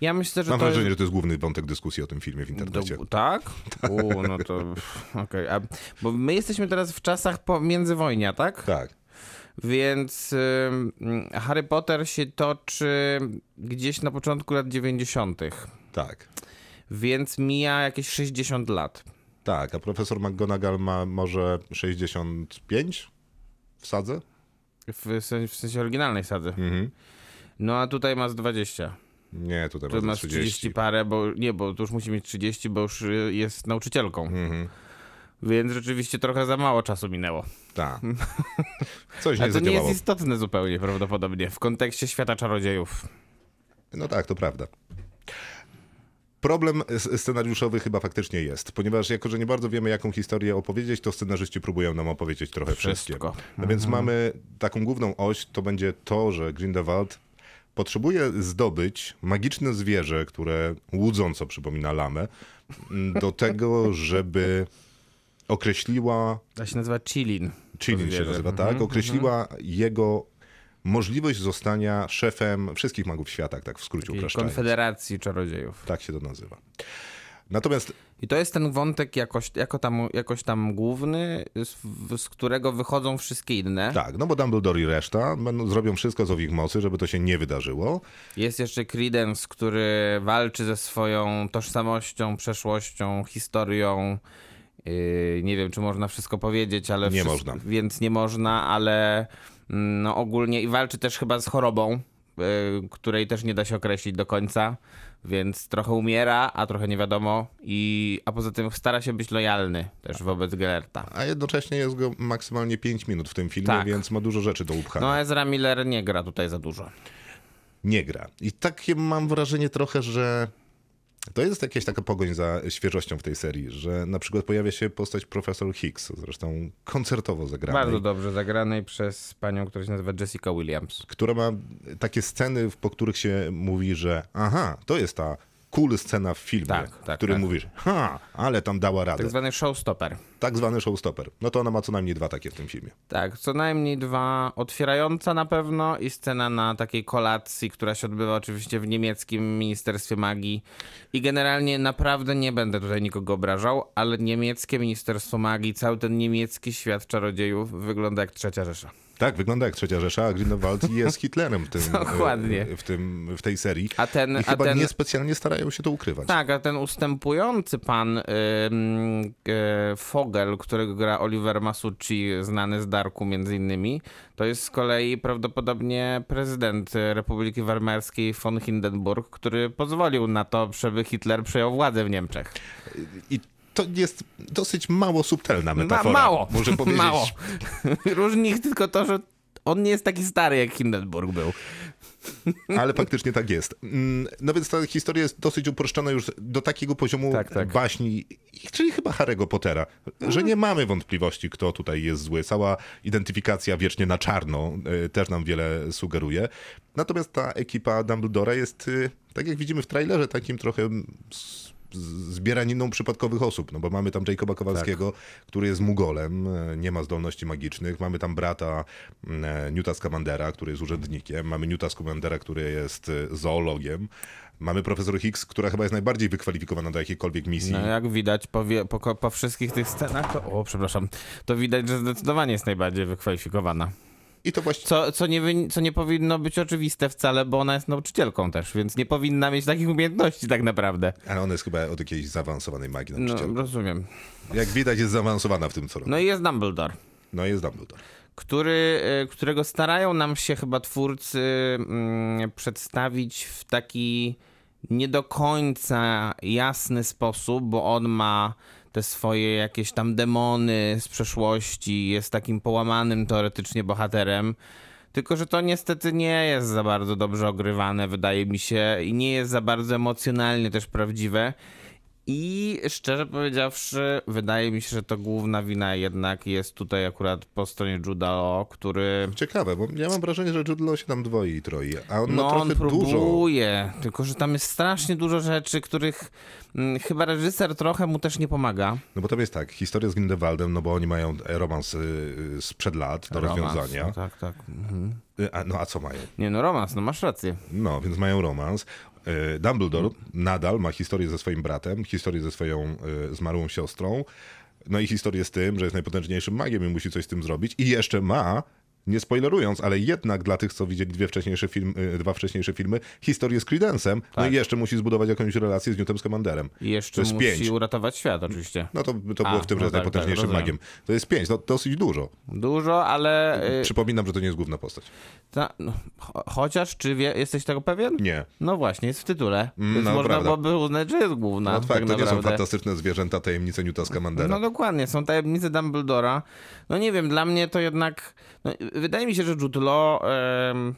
Ja myślę, że Mam wrażenie, jest... że to jest główny wątek dyskusji o tym filmie w internecie. Do, tak? U, no to okej. A Bo my jesteśmy teraz w czasach po międzywojnia, tak? Tak. Więc ym, Harry Potter się toczy gdzieś na początku lat 90. Tak. Więc mija jakieś 60 lat. Tak, a profesor McGonagall ma może 65? Wsadzę? W, sen- w sensie oryginalnej sadzy. Mhm. No a tutaj ma z 20. Nie, tutaj Tu ma masz 30. 30 parę, bo nie, bo tu już musi mieć 30, bo już y, jest nauczycielką. Mhm. Więc rzeczywiście trochę za mało czasu minęło. Tak. Coś A nie to nie jest istotne zupełnie prawdopodobnie w kontekście świata czarodziejów. No tak, to prawda. Problem scenariuszowy chyba faktycznie jest, ponieważ jako, że nie bardzo wiemy, jaką historię opowiedzieć, to scenarzyści próbują nam opowiedzieć trochę wszystkie. Wszystko. Mhm. No więc mamy taką główną oś, to będzie to, że Grindelwald potrzebuje zdobyć magiczne zwierzę, które łudząco przypomina lamę, m, do tego, żeby określiła To się nazywa Chilin. Chilin się nazywa, tak? Określiła jego możliwość zostania szefem wszystkich magów świata, tak w skrócie upraszczając. Konfederacji Czarodziejów. Tak się to nazywa. Natomiast I to jest ten wątek jakoś, jako tam, jakoś tam główny, z, z którego wychodzą wszystkie inne. tak, no bo Dumbledore i reszta będą, zrobią wszystko co w ich mocy, żeby to się nie wydarzyło. Jest jeszcze Credence, który walczy ze swoją tożsamością, przeszłością, historią. Yy, nie wiem, czy można wszystko powiedzieć, ale. Nie wszystko- można. Więc nie można, ale no ogólnie i walczy też chyba z chorobą, yy, której też nie da się określić do końca. Więc trochę umiera, a trochę nie wiadomo. I, a poza tym stara się być lojalny też wobec Gelerta. A jednocześnie jest go maksymalnie 5 minut w tym filmie, Tak. więc ma dużo rzeczy do upchania. No Ezra Miller nie gra tutaj za dużo. Nie gra. I takie mam wrażenie trochę, że to jest jakaś taka pogoń za świeżością w tej serii, że na przykład pojawia się postać profesor Hicks, zresztą koncertowo zagranej. Bardzo dobrze zagranej przez panią, która się nazywa Jessica Williams. która ma takie sceny, po których się mówi, że aha, to jest ta cool scena w filmie, Tak, tak, w którym tak. mówisz, ha, ale tam dała radę. Tak Tak, zwany showstopper. zwany showstopper. No to ona ma co najmniej dwa takie w tym filmie. Tak, co najmniej dwa. Otwierająca na pewno i scena na takiej kolacji, która się odbywa oczywiście w niemieckim Ministerstwie Magii. I generalnie naprawdę nie będę tutaj nikogo obrażał, ale niemieckie Ministerstwo Magii, cały ten niemiecki świat czarodziejów wygląda jak trzecia Rzesza. Tak, wygląda jak trzecia Rzesza, a Grindelwald jest Hitlerem w, tym, Dokładnie. e, w, tym, w tej serii. A ten- I a chyba ten- niespecjalnie starają się to ukrywać. Tak, a ten ustępujący pan ym, e, Fogel, którego gra Oliver Masucci, znany z Darku między innymi, to jest z kolei prawdopodobnie prezydent Republiki Weimarskiej von Hindenburg, który pozwolił na to, żeby Hitler przejął władzę w Niemczech. I to jest dosyć mało subtelna Ma, metafora. mało, Muszę powiedzieć. mało. Różni ich tylko to, że on nie jest taki stary, jak Hindenburg był. Ale faktycznie tak jest. Mm, No więc ta historia jest dosyć uproszczona już do takiego poziomu Tak, tak. baśni, czyli chyba Harry'ego Pottera, że nie mamy wątpliwości, kto tutaj jest zły. Cała identyfikacja wiecznie na czarno y, też nam wiele sugeruje. Natomiast ta ekipa Dumbledora jest, y, tak jak widzimy w trailerze, takim trochę mm, zbieraniną przypadkowych osób, no bo mamy tam Jacoba Kowalskiego, który jest mugolem, e, nie ma zdolności magicznych, mamy tam brata e, Newta Scamandera, który jest urzędnikiem, mamy Newta Scamandera, który jest e, zoologiem, mamy profesor Hicks, która chyba jest najbardziej wykwalifikowana do jakiejkolwiek misji. No jak widać po, wie, po, po wszystkich tych scenach, to, o przepraszam, to widać, że zdecydowanie jest najbardziej wykwalifikowana. I to właśnie Co, co, nie, co nie powinno być oczywiste wcale, bo ona jest nauczycielką też, więc nie powinna mieć takich umiejętności tak naprawdę. Ale ona jest chyba od jakiejś zaawansowanej magii No, nauczycielka. rozumiem. Jak widać jest zaawansowana w tym, co robi. No i jest Dumbledore. No jest Dumbledore. który, y, którego starają nam się chyba twórcy mm, przedstawić w taki nie do końca jasny sposób, bo on ma te swoje jakieś tam demony z przeszłości, jest takim połamanym teoretycznie bohaterem. Tylko, że to niestety nie jest za bardzo dobrze ogrywane, wydaje mi się, i nie jest za bardzo emocjonalnie też prawdziwe. I szczerze powiedziawszy, wydaje mi się, że to główna wina jednak jest tutaj akurat po stronie Juda Law, który Ciekawe, bo ja mam wrażenie, że Jude Law się tam dwoi i troi, a on ma no trochę on dużo. próbuje, tylko że tam jest strasznie dużo rzeczy, których mm, chyba reżyser trochę mu też nie pomaga. No bo tam jest tak, historia z Grindelwaldem, no bo oni mają romans y, y, sprzed lat do Romans, rozwiązania. No, tak, tak. Mhm. Y, A, no a co mają? Nie no, romans, no masz rację. No, więc mają romans. Y, Dumbledore nadal ma historię ze swoim bratem, historię ze swoją y, zmarłą siostrą, no i historię z tym, że jest najpotężniejszym magiem i musi coś z tym zrobić. I jeszcze ma, nie spoilerując, ale jednak dla tych, co widzieli dwie wcześniejsze film, y, dwa wcześniejsze filmy, historię z Credence'em, no Tak. i jeszcze musi zbudować jakąś relację z Newtem Scamanderem. I jeszcze To jest musi pięć. uratować świat oczywiście. No to, to A, było w tym, że no jest tak, najpotężniejszym tak, magiem. To jest pięć, no dosyć dużo. Dużo, ale... y, Przypominam, że to nie jest główna postać. Ta, no, cho- chociaż, czy wie, jesteś tego pewien? Nie. No właśnie, jest w tytule. Mm, Więc no, można prawda. byłoby uznać, że jest główna. No tak fakt, to nie są naprawdę. fantastyczne zwierzęta, tajemnice Newta Scamandera. No dokładnie, są tajemnice Dumbledora. No nie wiem, dla mnie to jednak... No, wydaje mi się, że em,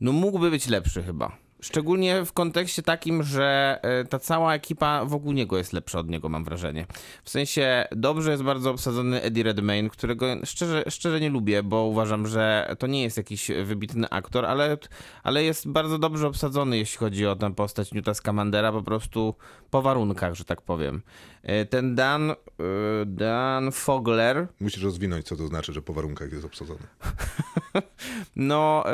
no mógłby być lepszy chyba. Szczególnie w kontekście takim, że e, ta cała ekipa wokół niego jest lepsza od niego, mam wrażenie. W sensie dobrze jest bardzo obsadzony Eddie Redmayne, którego szczerze, szczerze nie lubię, bo uważam, że to nie jest jakiś wybitny aktor, ale, ale jest bardzo dobrze obsadzony, jeśli chodzi o tę postać Newta Scamandera, po prostu po warunkach, że tak powiem. E, Ten Dan, e, Dan Fogler, Musisz rozwinąć, co to znaczy, że po warunkach jest obsadzony. no...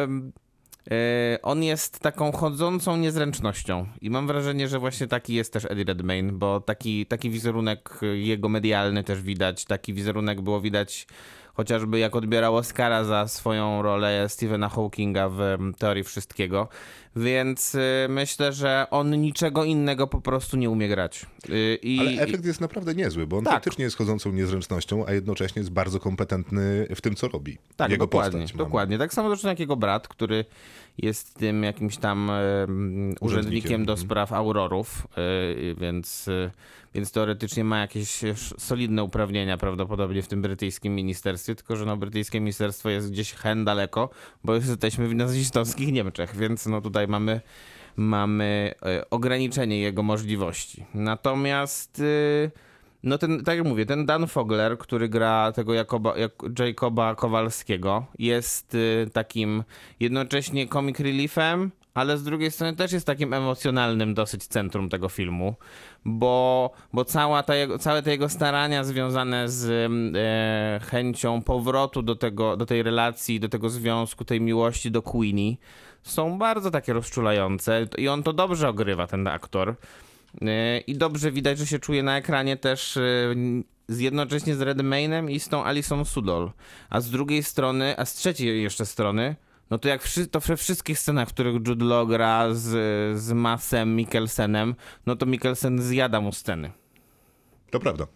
On jest taką chodzącą niezręcznością i mam wrażenie, że właśnie taki jest też Eddie Redmayne, bo taki, taki wizerunek jego medialny też widać, taki wizerunek było widać chociażby jak odbierał Oscara za swoją rolę Stephena Hawkinga w em, Teorii Wszystkiego, więc y, myślę, że on niczego innego po prostu nie umie grać. Y, I, Ale efekt jest naprawdę niezły, bo on Tak. faktycznie jest chodzącą niezręcznością, a jednocześnie jest bardzo kompetentny w tym, co robi. Tak, Jego dokładnie, dokładnie. Tak samo zresztą jak jego brat, który jest tym jakimś tam em, urzędnikiem do mhm. spraw aurorów, y, więc, y, więc teoretycznie ma jakieś sz- solidne uprawnienia prawdopodobnie w tym brytyjskim ministerstwie, tylko że no brytyjskie ministerstwo jest gdzieś hen daleko, bo jesteśmy w nazistowskich Niemczech, więc no tutaj mamy mamy e, ograniczenie jego możliwości. Natomiast y, no ten, tak jak mówię, ten Dan Fogler, który gra tego Jakoba, jak, Jacoba Kowalskiego, jest y, takim jednocześnie comic reliefem, ale z drugiej strony też jest takim emocjonalnym dosyć centrum tego filmu, bo, bo cała ta jego, całe te jego starania związane z e, chęcią powrotu do, tego, do tej relacji, do tego związku, tej miłości do Queenie są bardzo takie rozczulające i on to dobrze ogrywa, ten aktor. Yy, I dobrze widać, że się czuje na ekranie też yy, z jednocześnie z Redmaynem i z tą Alison Sudol. A z drugiej strony, a z trzeciej jeszcze strony, no to jak wszy- to we wszystkich scenach, w których Jude Law gra z, z Massem Mikkelsenem, no to Mikkelsen zjada mu sceny. To prawda.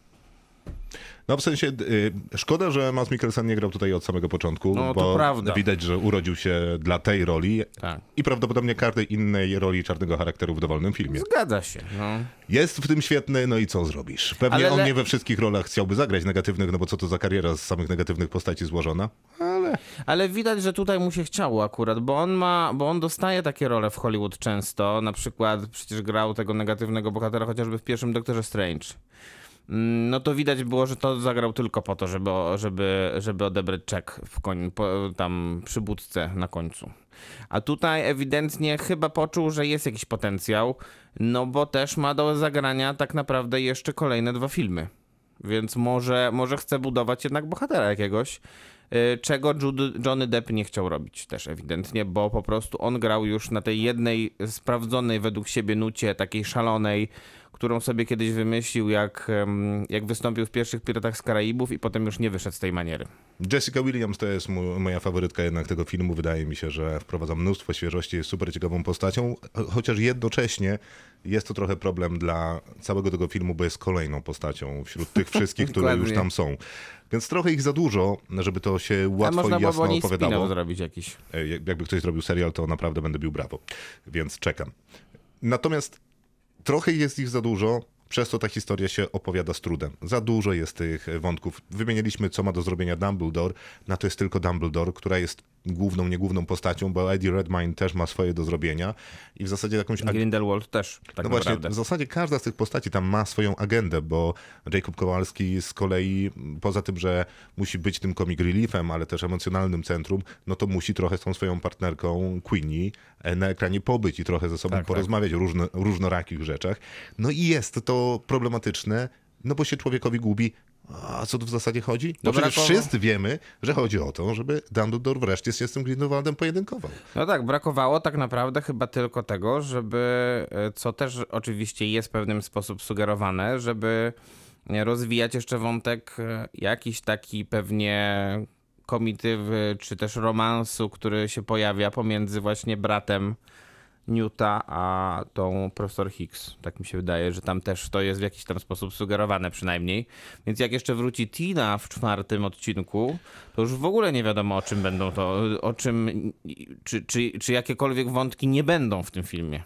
No w sensie, y, szkoda, że Mads Mikkelsen nie grał tutaj od samego początku, No, to bo prawda. widać, że urodził się dla tej roli Tak. i prawdopodobnie każdej innej roli czarnego charakteru w dowolnym filmie. Zgadza się. No. Jest w tym świetny, no i co zrobisz? Pewnie Ale on nie we wszystkich rolach chciałby zagrać negatywnych, no bo co to za kariera z samych negatywnych postaci złożona? Ale Ale widać, że tutaj mu się chciało akurat, bo on ma, bo on dostaje takie role w Hollywood często. Na przykład przecież grał tego negatywnego bohatera chociażby w pierwszym Doktorze Strange. No to widać było, że to zagrał tylko po to, żeby, żeby, żeby odebrać czek w koń, po, tam przy budce na końcu. A tutaj ewidentnie chyba poczuł, że jest jakiś potencjał, no bo też ma do zagrania tak naprawdę jeszcze kolejne dwa filmy. Więc może, może chce budować jednak bohatera jakiegoś, y, czego Judy, Johnny Depp nie chciał robić też ewidentnie, bo po prostu on grał już na tej jednej sprawdzonej według siebie nucie, takiej szalonej, którą sobie kiedyś wymyślił, jak, jak wystąpił w pierwszych Piratach z Karaibów i potem już nie wyszedł z tej maniery. Jessica Williams to jest moja faworytka jednak tego filmu. Wydaje mi się, że wprowadza mnóstwo świeżości, jest super ciekawą postacią, chociaż jednocześnie jest to trochę problem dla całego tego filmu, bo jest kolejną postacią wśród tych wszystkich, które już tam są. Więc trochę ich za dużo, żeby to się łatwo i jasno spin opowiadało. zrobić jakiś. E, jak- Jakby ktoś zrobił serial, to naprawdę będę bił brawo. Więc czekam. Natomiast trochę jest ich za dużo, przez to ta historia się opowiada z trudem. Za dużo jest tych wątków. Wymieniliśmy, co ma do zrobienia Dumbledore, na to jest tylko Dumbledore, która jest główną, nie główną postacią, bo Eddie Redmayne też ma swoje do zrobienia i w zasadzie jakąś... ag- Grindelwald też, tak no właśnie, naprawdę. w zasadzie każda z tych postaci tam ma swoją agendę, bo Jacob Kowalski z kolei, poza tym, że musi być tym comic reliefem, ale też emocjonalnym centrum, no to musi trochę z tą swoją partnerką Queenie na ekranie pobyć i trochę ze sobą Tak, porozmawiać o różno, różnorakich rzeczach. No i jest to problematyczne, no bo się człowiekowi gubi, a co tu w zasadzie chodzi? Bo No przecież wszyscy wiemy, że chodzi o to, żeby Dumbledore wreszcie się z tym Grindelwaldem pojedynkował. No tak, brakowało tak naprawdę chyba tylko tego, żeby, e, co też oczywiście jest w pewnym sposób sugerowane, żeby e, rozwijać jeszcze wątek e, jakiś taki pewnie komitywy, czy też romansu, który się pojawia pomiędzy właśnie bratem Newta a tą profesor Hicks. Tak mi się wydaje, że tam też to jest w jakiś tam sposób sugerowane przynajmniej. Więc jak jeszcze wróci Tina w czwartym odcinku, to już w ogóle nie wiadomo o czym będą to, o czym, czy, czy, czy jakiekolwiek wątki nie będą w tym filmie.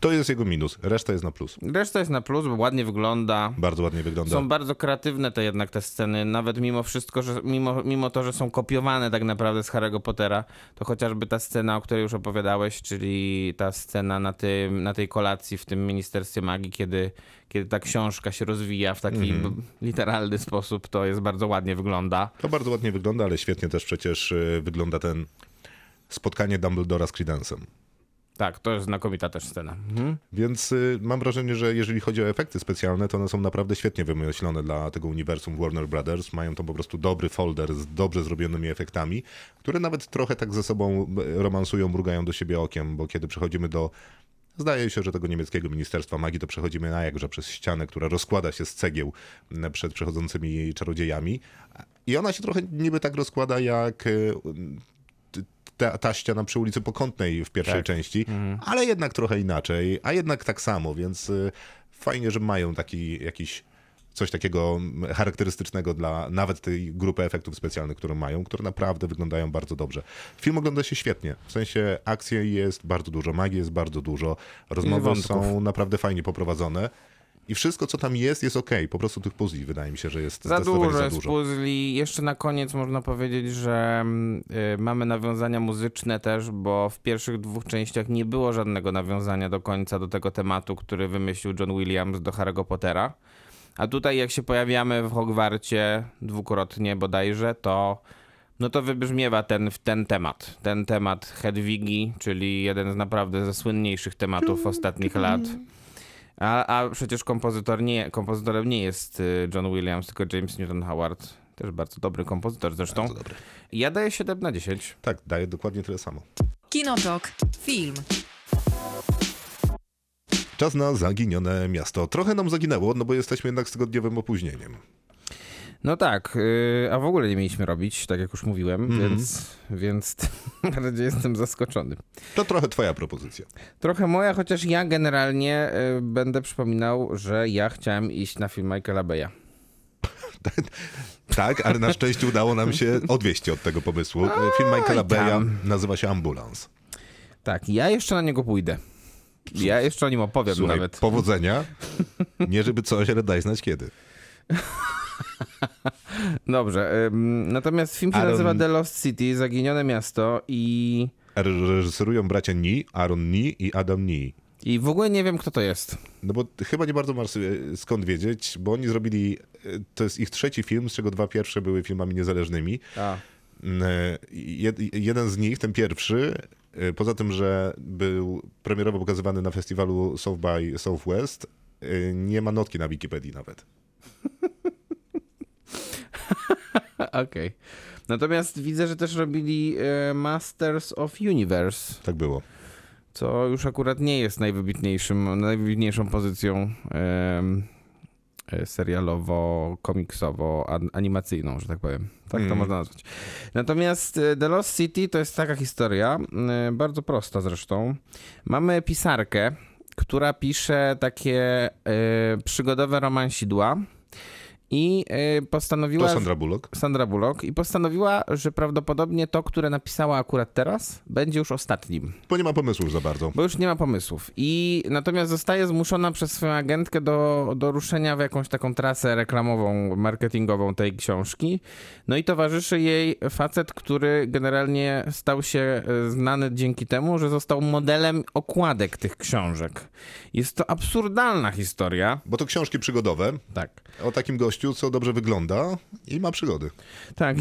To jest jego minus, reszta jest na plus. Reszta jest na plus, bo ładnie wygląda. Bardzo ładnie wygląda. Są bardzo kreatywne te jednak te sceny, nawet mimo wszystko, że mimo, mimo to, że są kopiowane tak naprawdę z Harry'ego Pottera, to chociażby ta scena, o której już opowiadałeś, czyli ta scena na, tym, na tej kolacji w tym Ministerstwie Magii, kiedy, kiedy ta książka się rozwija w taki Mhm. b- literalny sposób, to jest bardzo ładnie wygląda. To bardzo ładnie wygląda, ale świetnie też przecież y, wygląda ten spotkanie Dumbledora z Credence'em. Tak, to jest znakomita też scena. Mhm. Więc y, mam wrażenie, że jeżeli chodzi o efekty specjalne, to one są naprawdę świetnie wymyślone dla tego uniwersum Warner Brothers. Mają tam po prostu dobry folder z dobrze zrobionymi efektami, które nawet trochę tak ze sobą y, romansują, mrugają do siebie okiem, bo kiedy przechodzimy do Zdaje się, że tego niemieckiego Ministerstwa Magii to przechodzimy na jakże przez ścianę, która rozkłada się z cegieł przed przechodzącymi czarodziejami. I ona się trochę niby tak rozkłada jak y, ta, ta ściana przy ulicy Pokątnej w pierwszej Tak. części, ale jednak trochę inaczej, a jednak tak samo, więc y, fajnie, że mają taki jakiś coś takiego charakterystycznego dla nawet tej grupy efektów specjalnych, które mają, które naprawdę wyglądają bardzo dobrze. Film ogląda się świetnie, w sensie akcji jest bardzo dużo, magii jest bardzo dużo, rozmowy są naprawdę fajnie poprowadzone i wszystko, co tam jest, jest ok. Po prostu tych puzli wydaje mi się, że jest Za dużo za dużo. puzli. Jeszcze na koniec można powiedzieć, że mm, y, mamy nawiązania muzyczne też, bo w pierwszych dwóch częściach nie było żadnego nawiązania do końca do tego tematu, który wymyślił John Williams do Harry'ego Pottera. A tutaj jak się pojawiamy w Hogwarcie dwukrotnie bodajże, to no to wybrzmiewa ten, ten temat. Ten temat Hedwigi, czyli jeden z naprawdę ze słynniejszych tematów ostatnich lat. A, a przecież kompozytor nie, kompozytorem nie jest y, John Williams, tylko James Newton Howard. Też bardzo dobry kompozytor zresztą. Bardzo dobry. Ja daję 7 na 10. Tak, daje dokładnie tyle samo. Kinotok. Film. Czas na zaginione miasto. Trochę nam zaginęło, no bo jesteśmy jednak z tygodniowym opóźnieniem. No tak, y, a w ogóle nie mieliśmy robić, tak jak już mówiłem, więc, więc bardziej jestem zaskoczony. To trochę twoja propozycja. Trochę moja, chociaż ja generalnie y, będę przypominał, że ja chciałem iść na film Michaela Beya. Tak, ale na szczęście udało nam się odwieść od tego pomysłu. Film Michaela. Beya nazywa się Ambulans. Tak, ja jeszcze na niego pójdę. Ja jeszcze o nim opowiem Słuchaj, nawet. powodzenia. Nie żeby coś, ale daj znać kiedy. Dobrze, natomiast film się Aaron- nazywa The Lost City, Zaginione Miasto i... Reżyserują bracia Ni, Aaron Ni i Adam Ni. I w ogóle nie wiem, kto to jest. No bo chyba nie bardzo masz e, skąd wiedzieć, bo oni zrobili, e, to jest ich trzeci film, z czego dwa pierwsze były filmami niezależnymi. A. Mm, e, Jed, jeden z nich, ten pierwszy, poza tym, że był premierowo pokazywany na festiwalu South by Southwest, nie ma notki na Wikipedii nawet. Okej. Natomiast widzę, że też robili e, Masters of Universe, Tak było. co już akurat nie jest najwybitniejszym, najwybitniejszą pozycją e, serialowo-komiksowo-animacyjną, że tak powiem. Tak to Mm. można nazwać. Natomiast e, The Lost City to jest taka historia, bardzo prosta zresztą. Mamy pisarkę, która pisze takie e, przygodowe romansidła i e, postanowiła... To Sandra Bullock. Sandra Bullock i postanowiła, że prawdopodobnie to, które napisała akurat teraz, będzie już ostatnim, Bo nie ma pomysłów za bardzo. bo już nie ma pomysłów. I natomiast zostaje zmuszona przez swoją agentkę do, do ruszenia w jakąś taką trasę reklamową, marketingową tej książki. No i towarzyszy jej facet, który generalnie stał się e, znany dzięki temu, że został modelem okładek tych książek. Jest to absurdalna historia. Bo to książki przygodowe Tak. o takim gościu, co dobrze wygląda i ma przygody. Tak.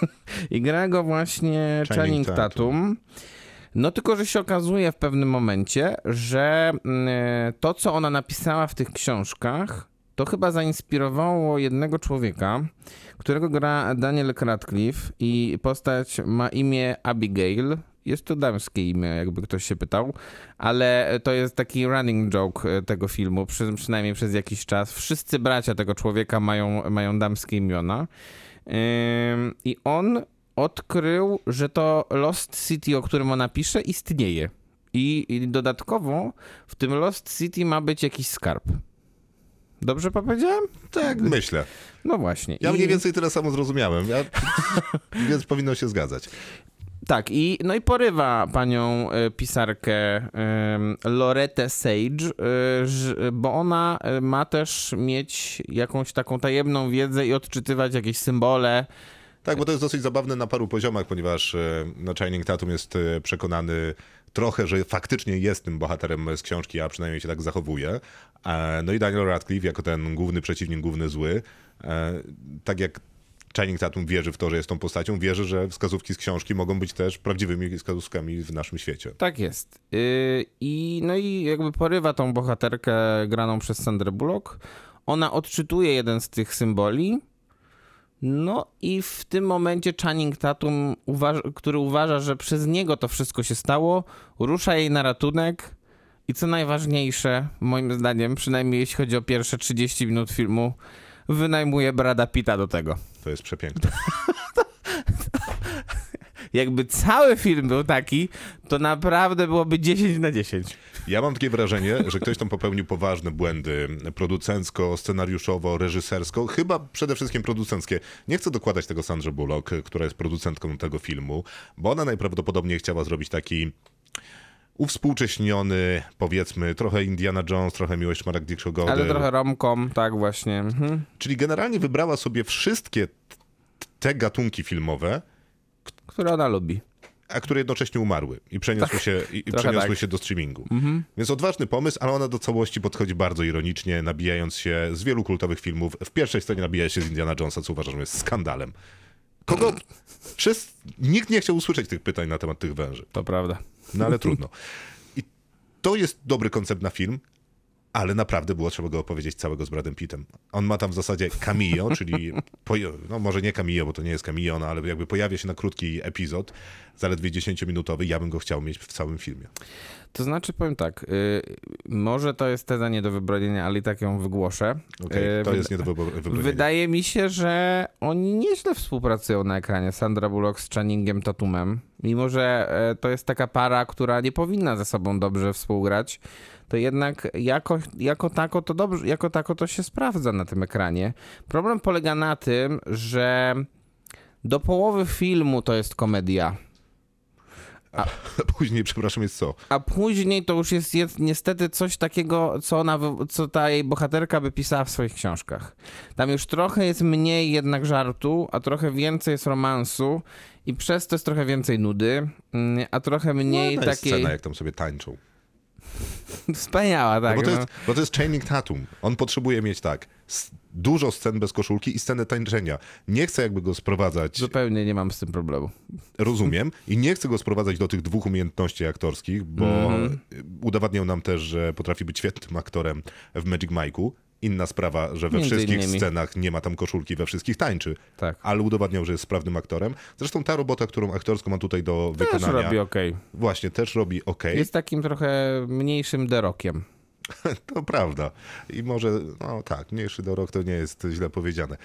I gra go właśnie Channing Tatum. No tylko, że się okazuje w pewnym momencie, że mm, to, co ona napisała w tych książkach, to chyba zainspirowało jednego człowieka, którego gra Daniel Radcliffe i postać ma imię Abigail. Jest to damskie imię, jakby ktoś się pytał, ale to jest taki running joke e, tego filmu, przy, przynajmniej przez jakiś czas. Wszyscy bracia tego człowieka mają, mają damskie imiona. I on odkrył, że to Lost City, o którym ona pisze, istnieje. I, I dodatkowo w tym Lost City ma być jakiś skarb. Dobrze powiedziałem? Tak, myślę. No właśnie. Ja I- mniej więcej tyle samo zrozumiałem, ja, więc powinno się zgadzać. Tak, i, no i porywa panią e, pisarkę Loretę Sage, e, bo ona e, ma też mieć jakąś taką tajemną wiedzę i odczytywać jakieś symbole. Tak, bo to jest dosyć zabawne na paru poziomach, ponieważ no, Channing Tatum jest przekonany trochę, że faktycznie jest tym bohaterem z książki, a przynajmniej się tak zachowuje. No i Daniel Radcliffe jako ten główny przeciwnik, główny zły, tak jak Channing Tatum wierzy w to, że jest tą postacią, wierzy, że wskazówki z książki mogą być też prawdziwymi wskazówkami w naszym świecie. Tak jest. Y, I no i jakby porywa tą bohaterkę graną przez Sandrę Bullock. Ona odczytuje jeden z tych symboli. No i w tym momencie Channing Tatum, który uważa, że przez niego to wszystko się stało, rusza jej na ratunek i co najważniejsze, moim zdaniem, przynajmniej jeśli chodzi o pierwsze 30 minut filmu, wynajmuje Brada Pitta do tego. To jest przepiękne. Jakby cały film był taki, to naprawdę byłoby 10 na 10. Ja mam takie wrażenie, że ktoś tam popełnił poważne błędy producencko, scenariuszowo, reżysersko, chyba przede wszystkim producenckie. Nie chcę dokładać tego Sandrze Bullock, która jest producentką tego filmu, bo ona najprawdopodobniej chciała zrobić taki uwspółcześniony, powiedzmy, trochę Indiana Jones, trochę Miłość Szmaragd Przygody. Ale trochę romkom, tak właśnie. Mhm. Czyli generalnie wybrała sobie wszystkie te gatunki filmowe, Które ona lubi. a które jednocześnie umarły i przeniosły, się, i, przeniosły tak. się do streamingu. Więc odważny pomysł, ale ona do całości podchodzi bardzo ironicznie, nabijając się z wielu kultowych filmów. W pierwszej scenie nabija się z Indiana Jonesa, co uważam, że jest skandalem. Kogo? Wszyscy, nikt nie chciał usłyszeć tych pytań na temat tych węży. To prawda. No ale trudno. I to jest dobry koncept na film, ale naprawdę było trzeba go opowiedzieć całego z Bradem Pittem. On ma tam w zasadzie cameo, czyli no może nie cameo, bo to nie jest cameo, no ale jakby pojawia się na krótki epizod, zaledwie 10-minutowy, ja bym go chciał mieć w całym filmie. To znaczy, powiem tak, y, może to jest teza nie do wybronienia, ale i tak ją wygłoszę. Okej, Y, to wyda- jest nie do wybro- wybronienia. Wydaje mi się, że oni nieźle współpracują na ekranie. Sandra Bullock z Channingiem Tatumem. Mimo, że e, to jest taka para, która nie powinna ze sobą dobrze współgrać, to jednak jako, jako, tako to dobrze, jako tako to się sprawdza na tym ekranie. Problem polega na tym, że do połowy filmu to jest komedia. Później, przepraszam, jest co? A później to już jest, jest niestety coś takiego, co, ona, co ta jej bohaterka by pisała w swoich książkach. Tam już trochę jest mniej jednak żartu, a trochę więcej jest romansu i przez to jest trochę więcej nudy, mm, a trochę mniej No, takiej... scena, jak tam sobie tańczą. Wspaniała, tak. bo, to no. jest, bo to jest Channing Tatum. On potrzebuje mieć tak, dużo scen bez koszulki i scenę tańczenia. Nie chcę jakby go sprowadzać, Zupełnie nie mam z tym problemu. rozumiem, i nie chcę go sprowadzać do tych dwóch umiejętności aktorskich, bo Mhm. udowadniał nam też, że potrafi być świetnym aktorem w Magic Mike'u. Inna sprawa, że we Między wszystkich innymi. scenach nie ma tam koszulki, we wszystkich tańczy. Tak. Ale udowadniał, że jest sprawnym aktorem. Zresztą ta robota, którą aktorsko ma tutaj do Też wykonania, robi okej. właśnie też robi ok. Jest takim trochę mniejszym derokiem. To prawda. I może, no tak, mniejszy dorok to nie jest źle powiedziane.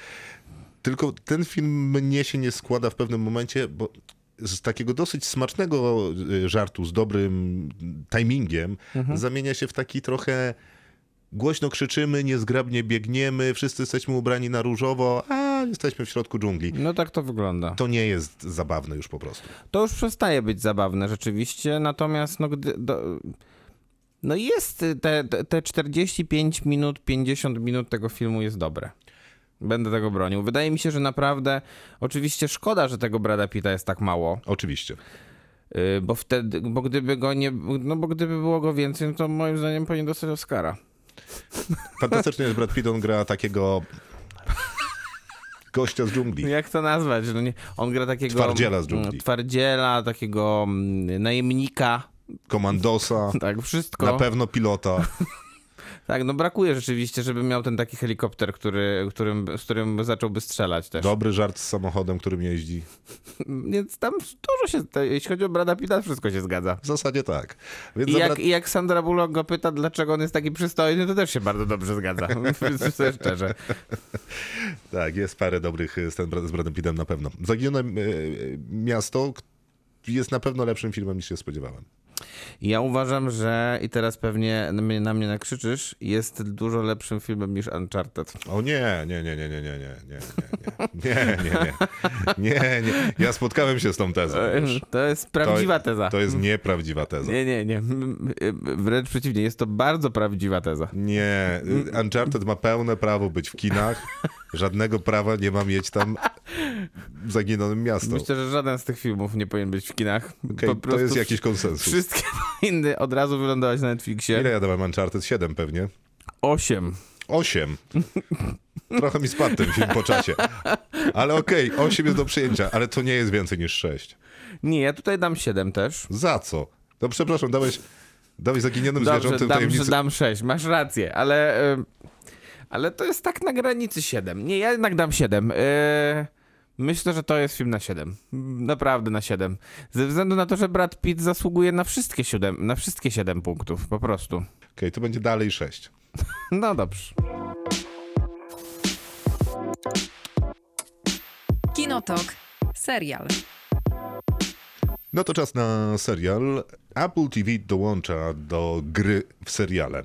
Tylko ten film mnie się nie składa w pewnym momencie, bo z takiego dosyć smacznego y, żartu, z dobrym timingiem, zamienia się w taki trochę głośno krzyczymy, niezgrabnie biegniemy, wszyscy jesteśmy ubrani na różowo, a jesteśmy w środku dżungli. No tak to wygląda. To nie jest zabawne już po prostu. To już przestaje być zabawne rzeczywiście, natomiast no gdy... Do... No jest te, te- te 45 minut, 50 minut tego filmu jest dobre. Będę tego bronił. Wydaje mi się, że naprawdę, oczywiście szkoda, że tego Brada Pitta jest tak mało, Oczywiście. y, bo wtedy, bo gdyby go nie, no bo gdyby było go więcej, no to moim zdaniem powinien dostać Oscara. Fantastycznie jest Brad Pitt, on gra takiego gościa z dżungli. Jak to nazwać? No nie, on gra takiego... Twardziela z dżungli. mm, Twardziela, takiego mm, najemnika, Komandosa, tak, wszystko. na pewno pilota. Tak, no brakuje rzeczywiście, żeby miał ten taki helikopter, który, którym, z którym zacząłby strzelać też. Dobry żart z samochodem, którym jeździ. Więc tam dużo się, jeśli chodzi o Brada Pitta, wszystko się zgadza. W zasadzie tak. Więc I jak, Brad... I jak Sandra Bullock go pyta, dlaczego on jest taki przystojny, to też się bardzo dobrze zgadza. Szczerze. Tak, jest parę dobrych scen z Bradem Pittem na pewno. Zaginione e, miasto k- jest na pewno lepszym filmem niż się spodziewałem. Ja uważam, że i teraz pewnie na mnie, na mnie nakrzyczysz, jest dużo lepszym filmem niż Uncharted. O nie, nie, nie, nie, nie, nie, nie, nie, nie, nie, nie, nie, nie. Ja spotkałem się z tą tezą. już. To jest prawdziwa to, teza. To jest nieprawdziwa teza. Nie, nie, nie. Wręcz przeciwnie, jest to bardzo prawdziwa teza. Nie, y, Uncharted ma pełne prawo być w kinach. Żadnego prawa nie ma mieć tam zaginionym miasto. Myślę, że żaden z tych filmów nie powinien być w kinach. Po to jest jakiś konsensus. Wszystkie powinny od razu wylądować na Netflixie. Ile ja dałem Uncharted? 7 pewnie. Osiem. 8. Trochę mi spadł ten film po czasie. Ale okej, 8 jest do przyjęcia, ale to nie jest więcej niż 6. Nie, ja tutaj dam siedem też. Za co? No przepraszam, dałeś, dałeś zaginionym Dobrze, zwierzętom dam, tajemnicy. dam sześć. Masz rację, ale... Ale to jest tak na granicy siedem. Nie, ja jednak dam siedem. Yy, Myślę, że to jest film na 7. Naprawdę na 7. Ze względu na to, że Brad Pitt zasługuje na wszystkie 7, na wszystkie 7 punktów, po prostu. Okej, to będzie dalej 6. No dobrze. Kinotok. Serial. No to czas na serial. Apple TV dołącza do gry w seriale.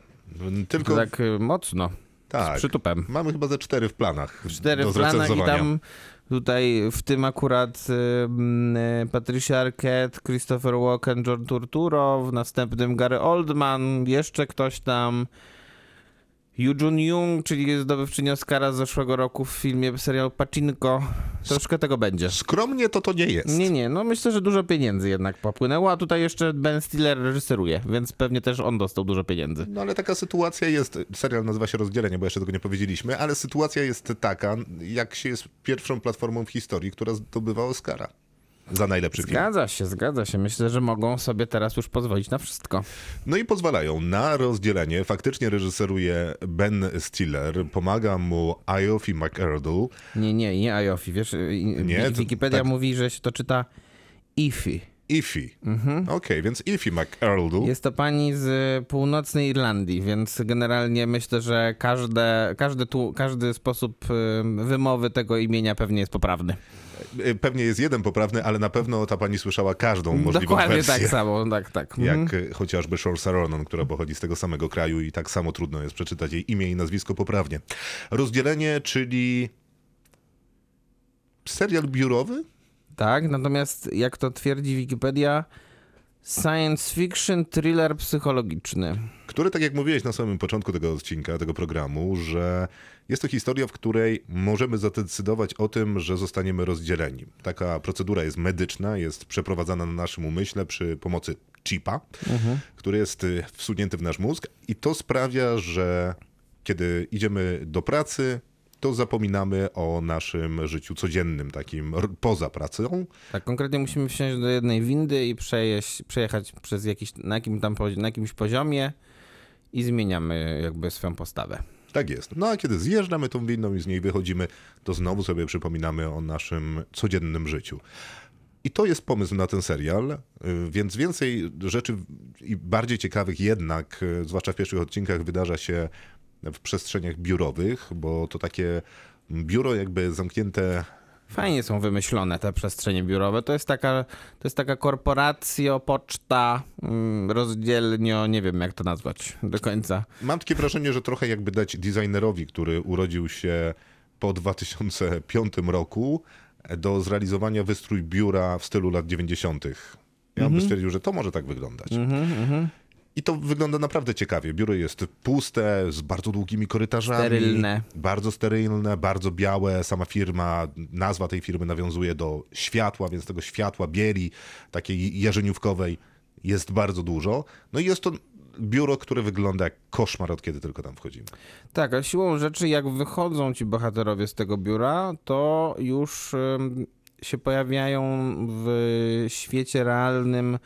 Tylko To tak y, mocno. tak, Z przytupem. mamy chyba ze cztery w planach Cztery w planach i tam tutaj w tym akurat y, mm, y, Patricia Arquette, Christopher Walken, John Turturro, w następnym Gary Oldman, jeszcze ktoś tam. Yu Jun Young, czyli zdobywczyni Oscara z zeszłego roku w filmie serial Pacinko. Troszkę tego będzie. Skromnie to to nie jest. Nie, nie, no myślę, że dużo pieniędzy jednak popłynęło, a tutaj jeszcze Ben Stiller reżyseruje, więc pewnie też on dostał dużo pieniędzy. No ale taka sytuacja jest, serial nazywa się Rozdzielenie, bo jeszcze tego nie powiedzieliśmy, ale sytuacja jest taka, jak się jest pierwszą platformą w historii, która zdobywa Oscara za najlepszy film. Zgadza się, zgadza się. Myślę, że mogą sobie teraz już pozwolić na wszystko. No i pozwalają na rozdzielenie. Faktycznie reżyseruje Ben Stiller, pomaga mu Iofi McErdle. Nie, nie, nie Ayofi. Wiesz, Nie, nie, to Wikipedia tak- mówi, że się to czyta Ifi. Ify. Okej, więc Ify McErdle. Jest to pani z północnej Irlandii, więc generalnie myślę, że każde, każdy, tu, każdy sposób y, wymowy tego imienia pewnie jest poprawny. Y, Pewnie jest jeden poprawny, ale na pewno ta pani słyszała każdą możliwą Dokładnie wersję. tak samo, tak, tak. Mhm. Jak y, chociażby Saoirse Ronan, która pochodzi z tego samego kraju i tak samo trudno jest przeczytać jej imię i nazwisko poprawnie. Rozdzielenie, czyli serial biurowy? Tak, natomiast jak to twierdzi Wikipedia, Science fiction, thriller psychologiczny. Który, tak jak mówiłeś na samym początku tego odcinka, tego programu, że jest to historia, w której możemy zadecydować o tym, że zostaniemy rozdzieleni. Taka procedura jest medyczna, jest przeprowadzana na naszym umyśle przy pomocy chipa, który jest y, wsunięty w nasz mózg i to sprawia, że kiedy idziemy do pracy, to zapominamy o naszym życiu codziennym, takim poza pracą. Tak, konkretnie musimy wsiąść do jednej windy i przejeść, przejechać przez jakiś, na, jakim tam, na jakimś poziomie i zmieniamy jakby swoją postawę. Tak jest. No a kiedy zjeżdżamy tą winną i z niej wychodzimy, to znowu sobie przypominamy o naszym codziennym życiu. I to jest pomysł na ten serial, y, więc więcej rzeczy i bardziej ciekawych jednak, y, zwłaszcza w pierwszych odcinkach, wydarza się w przestrzeniach biurowych, bo to takie biuro jakby zamknięte Fajnie są wymyślone te przestrzenie biurowe. To jest taka, to jest taka korporacja, poczta, mm, rozdzielnio, nie wiem jak to nazwać do końca. Mam takie wrażenie, że trochę jakby dać designerowi, który urodził się po 2005 roku, do zrealizowania wystrój biura w stylu lat 90. Ja bym stwierdził, że to może tak wyglądać. I to wygląda naprawdę ciekawie. Biuro jest puste, z bardzo długimi korytarzami. Sterylne. Bardzo sterylne, bardzo białe. Sama firma, nazwa tej firmy nawiązuje do światła, więc tego światła, bieli, takiej jarzeniówkowej jest bardzo dużo. No i jest to biuro, które wygląda jak koszmar, od kiedy tylko tam wchodzimy. Tak, a siłą rzeczy, jak wychodzą ci bohaterowie z tego biura, to już się pojawiają w świecie realnym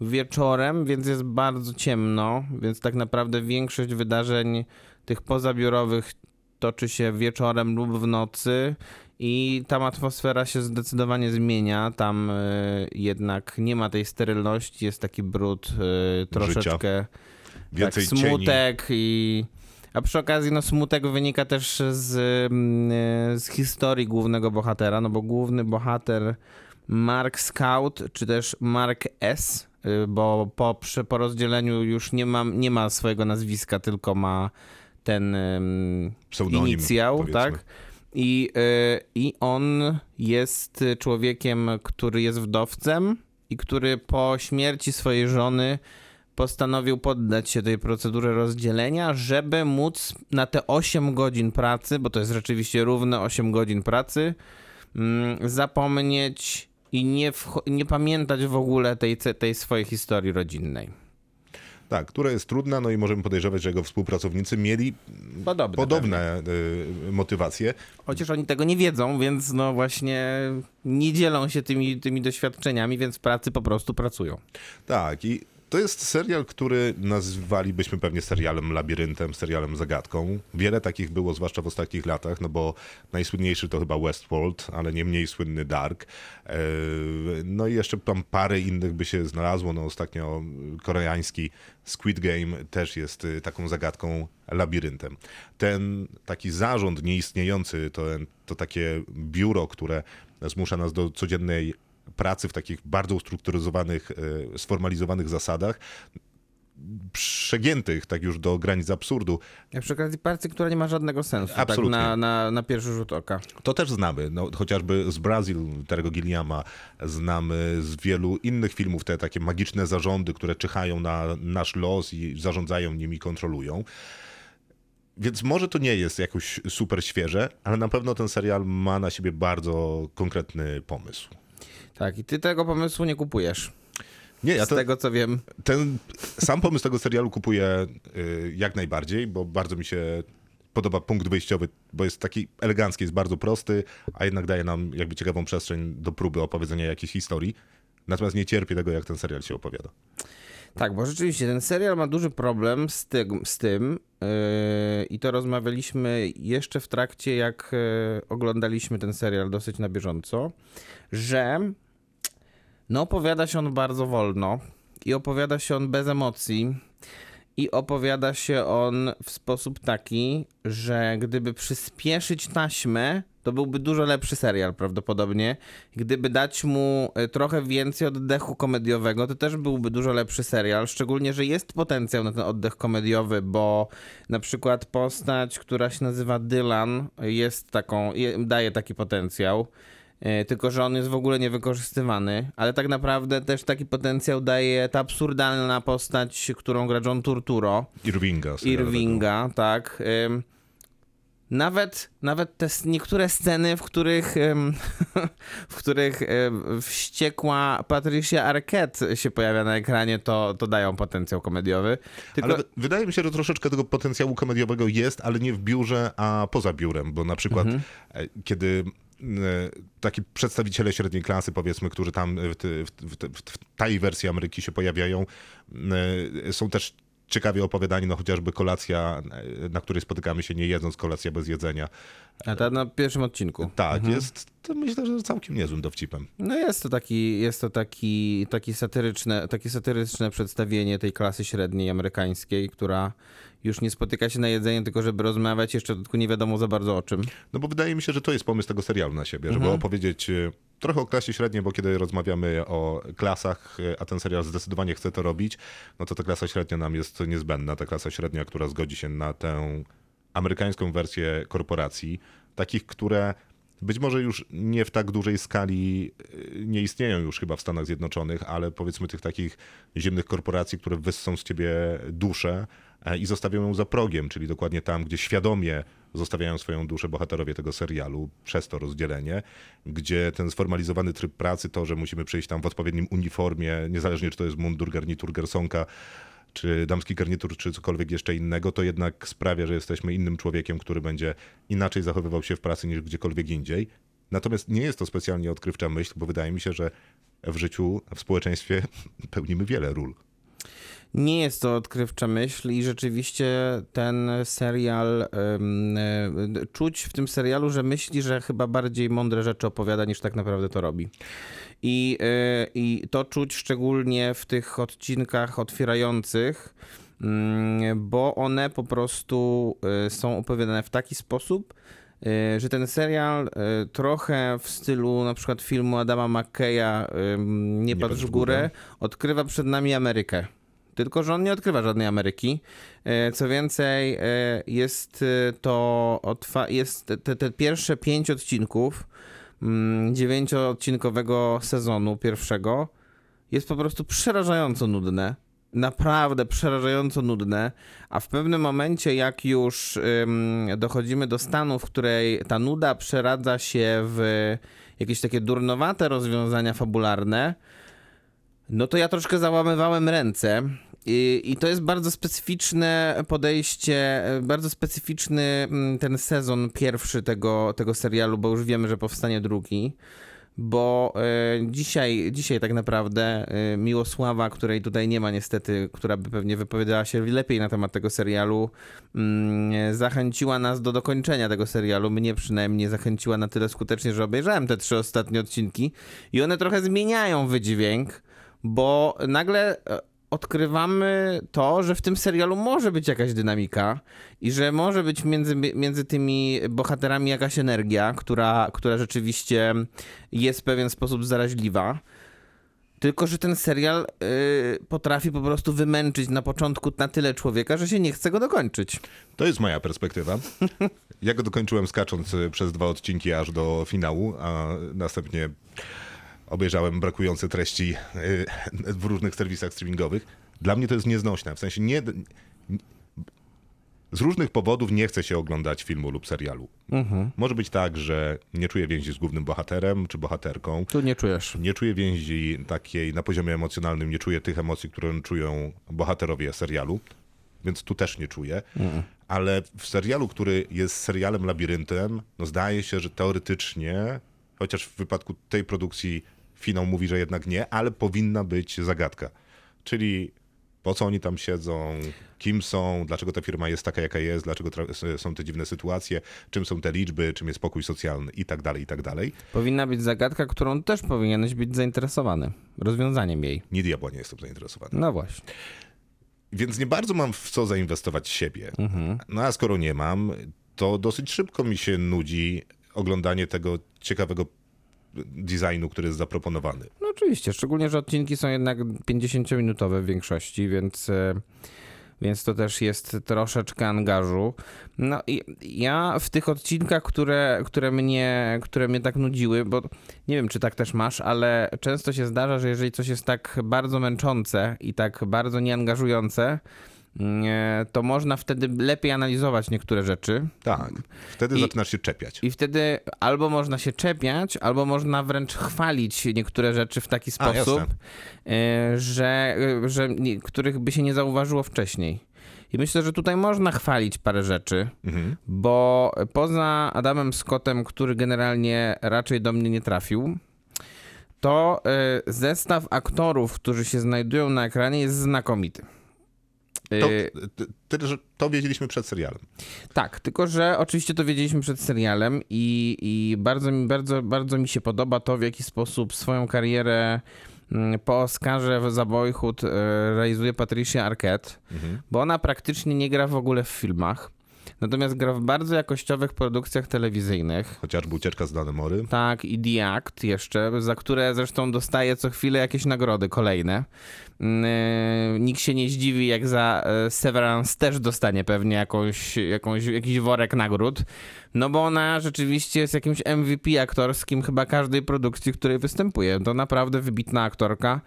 wieczorem, więc jest bardzo ciemno, więc tak naprawdę większość wydarzeń tych pozabiurowych toczy się wieczorem lub w nocy i tam atmosfera się zdecydowanie zmienia. Tam y, jednak nie ma tej sterylności, jest taki brud y, troszeczkę Więcej tak, cieni. smutek i... A przy okazji, no smutek wynika też z, mm, z historii głównego bohatera, no bo główny bohater Mark Scout, czy też Mark S., bo po, przy, po rozdzieleniu już nie ma, nie ma swojego nazwiska, tylko ma ten Pseudonim, inicjał, powiedzmy. tak? I, y, I on jest człowiekiem, który jest wdowcem i który po śmierci swojej żony postanowił poddać się tej procedurze rozdzielenia, żeby móc na te 8 godzin pracy, bo to jest rzeczywiście równe 8 godzin pracy, mm, zapomnieć i nie, nie pamiętać w ogóle tej, tej swojej historii rodzinnej. Tak, która jest trudna, no i możemy podejrzewać, że jego współpracownicy mieli Podobne. podobne y, motywacje. Chociaż oni tego nie wiedzą, więc no właśnie nie dzielą się tymi, tymi doświadczeniami, więc w pracy po prostu pracują. Tak, i to jest serial, który nazwalibyśmy pewnie serialem labiryntem, serialem zagadką. Wiele takich było, zwłaszcza w ostatnich latach, no bo najsłynniejszy to chyba Westworld, ale nie mniej słynny Dark. Eee, No i jeszcze tam parę innych by się znalazło. No ostatnio koreański Squid Game też jest y, taką zagadką, labiryntem. Ten taki zarząd nieistniejący, to, to takie biuro, które zmusza nas do codziennej pracy w takich bardzo ustrukturyzowanych, e, sformalizowanych zasadach, przegiętych tak już do granic absurdu. Jak przy okazji pracy, która nie ma żadnego sensu, Absolutnie. tak na, na, na pierwszy rzut oka. To też znamy, no, chociażby z Brazil, Terego Gilliama, znamy z wielu innych filmów te takie magiczne zarządy, które czyhają na nasz los i zarządzają nim i kontrolują. Więc może to nie jest jakoś super świeże, ale na pewno ten serial ma na siebie bardzo konkretny pomysł. Tak, i ty tego pomysłu nie kupujesz. Nie, ja Z to, tego co wiem. ten sam pomysł tego serialu kupuję y, jak najbardziej, bo bardzo mi się podoba punkt wyjściowy, bo jest taki elegancki, jest bardzo prosty, a jednak daje nam jakby ciekawą przestrzeń do próby opowiedzenia jakiejś historii. Natomiast nie cierpię tego, jak ten serial się opowiada. Tak, bo rzeczywiście ten serial ma duży problem z, tym, z tym yy, i to rozmawialiśmy jeszcze w trakcie, jak yy, oglądaliśmy ten serial dosyć na bieżąco, że no opowiada się on bardzo wolno i opowiada się on bez emocji i opowiada się on w sposób taki, że gdyby przyspieszyć taśmę, to byłby dużo lepszy serial prawdopodobnie. Gdyby dać mu e, trochę więcej oddechu komediowego, to też byłby dużo lepszy serial. Szczególnie, że jest potencjał na ten oddech komediowy, bo na przykład postać, która się nazywa Dylan, jest taką, je- daje taki potencjał. E, Tylko, że on jest w ogóle niewykorzystywany, ale tak naprawdę też taki potencjał daje ta absurdalna postać, którą gra John Turturro, Irvinga. Irvinga, tak. Nawet, nawet te niektóre sceny, w których, w których ym, wściekła Patricia Arquette się pojawia na ekranie, to, to dają potencjał komediowy. Tylko, Ale wydaje mi się, że troszeczkę tego potencjału komediowego jest, ale nie w biurze, a poza biurem, bo na przykład Mhm. e, kiedy e, taki przedstawiciele średniej klasy, powiedzmy, którzy tam w, w, w, w tej wersji Ameryki się pojawiają, e, są też ciekawie opowiadani, no chociażby kolacja, na której spotykamy się nie jedząc, kolacja bez jedzenia. a to na pierwszym odcinku. Tak, jest to myślę, że całkiem niezłym dowcipem. No jest to taki, jest to taki, taki satyryczne, takie satyryczne przedstawienie tej klasy średniej amerykańskiej, która już nie spotyka się na jedzenie, tylko żeby rozmawiać jeszcze tylko nie wiadomo za bardzo o czym. No bo wydaje mi się, że to jest pomysł tego serialu na siebie, żeby Mhm. opowiedzieć e, trochę o klasie średniej, bo kiedy rozmawiamy o klasach, a ten serial zdecydowanie chce to robić, no to ta klasa średnia nam jest niezbędna. Ta klasa średnia, która zgodzi się na tę amerykańską wersję korporacji, takich, które być może już nie w tak dużej skali e, nie istnieją już chyba w Stanach Zjednoczonych, ale powiedzmy tych takich ziemnych korporacji, które wyssą z ciebie duszę i zostawią ją za progiem, czyli dokładnie tam, gdzie świadomie zostawiają swoją duszę bohaterowie tego serialu przez to rozdzielenie, gdzie ten sformalizowany tryb pracy, to, że musimy przyjść tam w odpowiednim uniformie, niezależnie czy to jest mundur, garnitur, garsonka, czy damski garnitur, czy cokolwiek jeszcze innego, to jednak sprawia, że jesteśmy innym człowiekiem, który będzie inaczej zachowywał się w pracy niż gdziekolwiek indziej. Natomiast nie jest to specjalnie odkrywcza myśl, bo wydaje mi się, że w życiu, w społeczeństwie pełnimy wiele ról. Nie jest to odkrywcza myśl i rzeczywiście ten serial, e, czuć w tym serialu, że myśli, że chyba bardziej mądre rzeczy opowiada niż tak naprawdę to robi. I, e, I to czuć szczególnie w tych odcinkach otwierających, mm, bo one po prostu e, są opowiadane w taki sposób, że ten serial trochę w stylu na przykład filmu Adama McKeya Nie, patrz w górę, odkrywa przed nami Amerykę. Tylko, że on nie odkrywa żadnej Ameryki. E, Co więcej, e, jest e, to jest te, te, te pierwsze pięć odcinków mm, dziewięcioodcinkowego sezonu pierwszego jest po prostu przerażająco nudne. Naprawdę przerażająco nudne, a w pewnym momencie, jak już ym, dochodzimy do stanu, w której ta nuda przeradza się w jakieś takie durnowate rozwiązania fabularne, no to ja troszkę załamywałem ręce. I, I to jest bardzo specyficzne podejście, e, bardzo specyficzny mm, ten sezon pierwszy tego, tego serialu, bo już wiemy, że powstanie drugi. Bo e, dzisiaj, dzisiaj tak naprawdę e, Miłosława, której tutaj nie ma niestety, która by pewnie wypowiadała się lepiej na temat tego serialu, mm, zachęciła nas do dokończenia tego serialu. Mnie przynajmniej zachęciła na tyle skutecznie, że obejrzałem te trzy ostatnie odcinki i one trochę zmieniają wydźwięk, bo nagle odkrywamy to, że w tym serialu może być jakaś dynamika i że może być między, między tymi bohaterami jakaś energia, która, która rzeczywiście jest w pewien sposób zaraźliwa. Tylko, że ten serial y, potrafi po prostu wymęczyć na początku na tyle człowieka, że się nie chce go dokończyć. To jest moja perspektywa. Ja go dokończyłem skacząc y, przez dwa odcinki aż do finału, a następnie obejrzałem brakujące treści y, w różnych serwisach streamingowych. Dla mnie to jest nieznośne. W sensie nie. Z różnych powodów nie chce się oglądać filmu lub serialu. Może być tak, że nie czuję więzi z głównym bohaterem czy bohaterką. Tu nie czujesz. Nie czuję więzi takiej na poziomie emocjonalnym, nie czuję tych emocji, które czują bohaterowie serialu, więc tu też nie czuję. Ale w serialu, który jest serialem labiryntem, no zdaje się, że teoretycznie, chociaż w wypadku tej produkcji finał mówi, że jednak nie, ale powinna być zagadka. Czyli po co oni tam siedzą, kim są, dlaczego ta firma jest taka, jaka jest, dlaczego są te dziwne sytuacje, czym są te liczby, czym jest pokój socjalny i tak dalej, i tak dalej. Powinna być zagadka, którą też powinieneś być zainteresowany. Rozwiązaniem jej. Nie diabła nie jestem zainteresowany. No właśnie. Więc nie bardzo mam w co zainwestować siebie. No a skoro nie mam, to dosyć szybko mi się nudzi oglądanie tego ciekawego designu, który jest zaproponowany. No oczywiście, szczególnie, że odcinki są jednak 50-minutowe w większości, więc, e, więc to też jest troszeczkę angażu. No i ja w tych odcinkach, które, które, mnie, które mnie tak nudziły, bo nie wiem, czy tak też masz, ale często się zdarza, że jeżeli coś jest tak bardzo męczące i tak bardzo nieangażujące, nie, to można wtedy lepiej analizować niektóre rzeczy. Tak. Wtedy I- zaczynasz się czepiać. I wtedy albo można się czepiać, albo można wręcz chwalić niektóre rzeczy w taki A, sposób, e, że, e, że których by się nie zauważyło wcześniej. I myślę, że tutaj można chwalić parę rzeczy, Mhm. bo poza Adamem Scottem, który generalnie raczej do mnie nie trafił, to e, zestaw aktorów, którzy się znajdują na ekranie jest znakomity. To, tyle, że to wiedzieliśmy przed serialem. Tak, tylko że oczywiście to wiedzieliśmy przed serialem i, i bardzo, mi, bardzo, bardzo mi się podoba to, w jaki sposób swoją karierę mm, po Oscarze za Boyhood e, realizuje Patricia Arquette, bo ona praktycznie nie gra w ogóle w filmach, natomiast gra w bardzo jakościowych produkcjach telewizyjnych. Chociażby ucieczka z Danemory. Tak, i The Act jeszcze, za które zresztą dostaje co chwilę jakieś nagrody kolejne. Yy, Nikt się nie zdziwi, jak za e, Severance też dostanie pewnie jakąś, jakąś, jakiś worek nagród. No bo ona rzeczywiście jest jakimś MVP aktorskim chyba każdej produkcji, w której występuje. To naprawdę wybitna aktorka,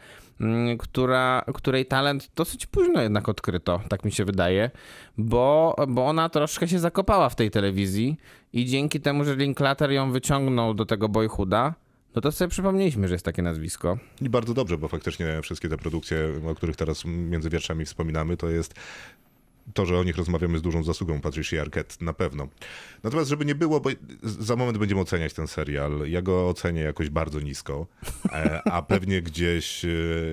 która, której talent dosyć późno jednak odkryto, tak mi się wydaje, bo, bo ona troszkę się zakopała w tej telewizji i dzięki temu, że Linklater ją wyciągnął do tego Boyhooda, no to sobie przypomnieliśmy, że jest takie nazwisko. I bardzo dobrze, bo faktycznie wszystkie te produkcje, o których teraz między wierszami wspominamy, to jest to, że o nich rozmawiamy z dużą zasługą Patricia Arquette, na pewno. Natomiast żeby nie było, bo za moment będziemy oceniać ten serial, ja go ocenię jakoś bardzo nisko, e, a pewnie gdzieś e,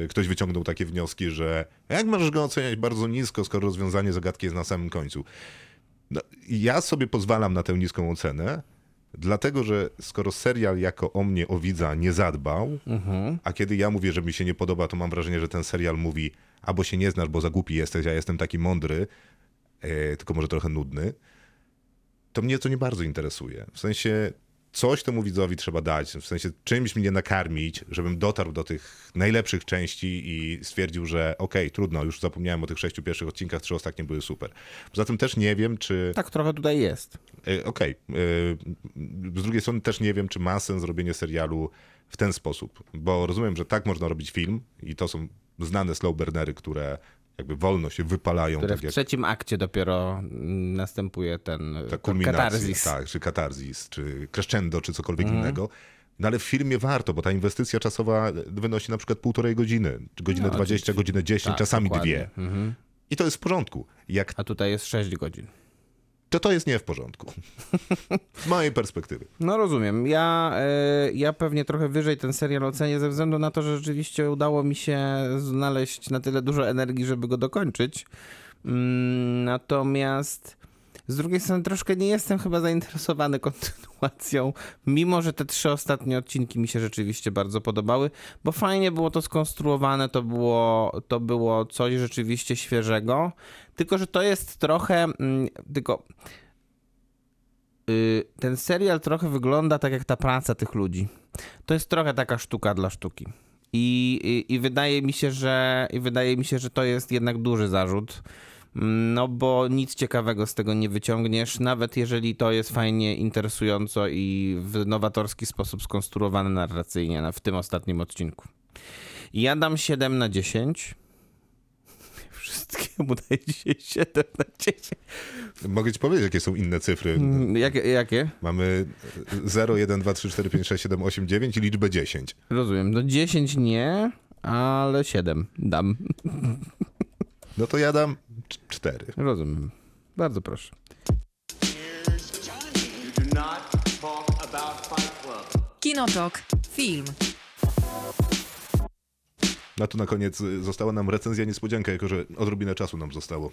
ktoś wyciągnął takie wnioski, że jak możesz go oceniać bardzo nisko, skoro rozwiązanie zagadki jest na samym końcu. No, ja sobie pozwalam na tę niską ocenę, dlatego że skoro serial jako o mnie, o widza, nie zadbał, a kiedy ja mówię, że mi się nie podoba, to mam wrażenie, że ten serial mówi albo się nie znasz, bo za głupi jesteś, a jestem taki mądry, e, tylko może trochę nudny, to mnie to nie bardzo interesuje. W sensie coś temu widzowi trzeba dać, w sensie czymś mnie nakarmić, żebym dotarł do tych najlepszych części i stwierdził, że okej, trudno, już zapomniałem o tych sześciu pierwszych odcinkach, trzy ostatnie były super. Poza tym też nie wiem, czy... Tak trochę tutaj jest. E, Okej. e, Z drugiej strony też nie wiem, czy ma sens zrobienie serialu w ten sposób, bo rozumiem, że tak można robić film i to są znane slow burnery, które jakby wolno się wypalają, Które tak w jak trzecim akcie dopiero mm, następuje ten, ta kulminacja, katarzis. tak, czy katarzis, czy crescendo, czy cokolwiek Mhm. innego. No ale w filmie warto, bo ta inwestycja czasowa wynosi na przykład półtorej godziny, czy godzinę No, 20, godzinę 10, tak, czasami dokładnie. dwie. I to jest w porządku. Jak A tutaj jest 6 godzin. To, to jest nie w porządku. Z mojej perspektywy. No rozumiem. Ja, e, ja pewnie trochę wyżej ten serial ocenię ze względu na to, że rzeczywiście udało mi się znaleźć na tyle dużo energii, żeby go dokończyć. Mm, Natomiast z drugiej strony troszkę nie jestem chyba zainteresowany kontynuacją, mimo że te trzy ostatnie odcinki mi się rzeczywiście bardzo podobały, bo fajnie było to skonstruowane, to było, to było coś rzeczywiście świeżego, tylko że to jest trochę, mm, tylko y, ten serial trochę wygląda tak jak ta praca tych ludzi. To jest trochę taka sztuka dla sztuki. I, i, i wydaje mi się, że i wydaje mi się, że to jest jednak duży zarzut. No bo nic ciekawego z tego nie wyciągniesz, nawet jeżeli to jest fajnie, interesująco i w nowatorski sposób skonstruowane narracyjnie na, w tym ostatnim odcinku. Ja dam 7 na 10. Wszystkiemu daję dzisiaj 7 na 10. Mogę ci powiedzieć, jakie są inne cyfry. Mm, Jakie? jakie? Mamy 0, 1, 2, 3, 4, 5, 6, 7, 8, 9 i liczbę 10. Rozumiem. No 10 nie, ale 7 dam. No to ja dam 4. Rozumiem. Bardzo proszę. Kinotok. Film. No to na koniec y, została nam recenzja niespodzianka, jako że odrobinę czasu nam zostało.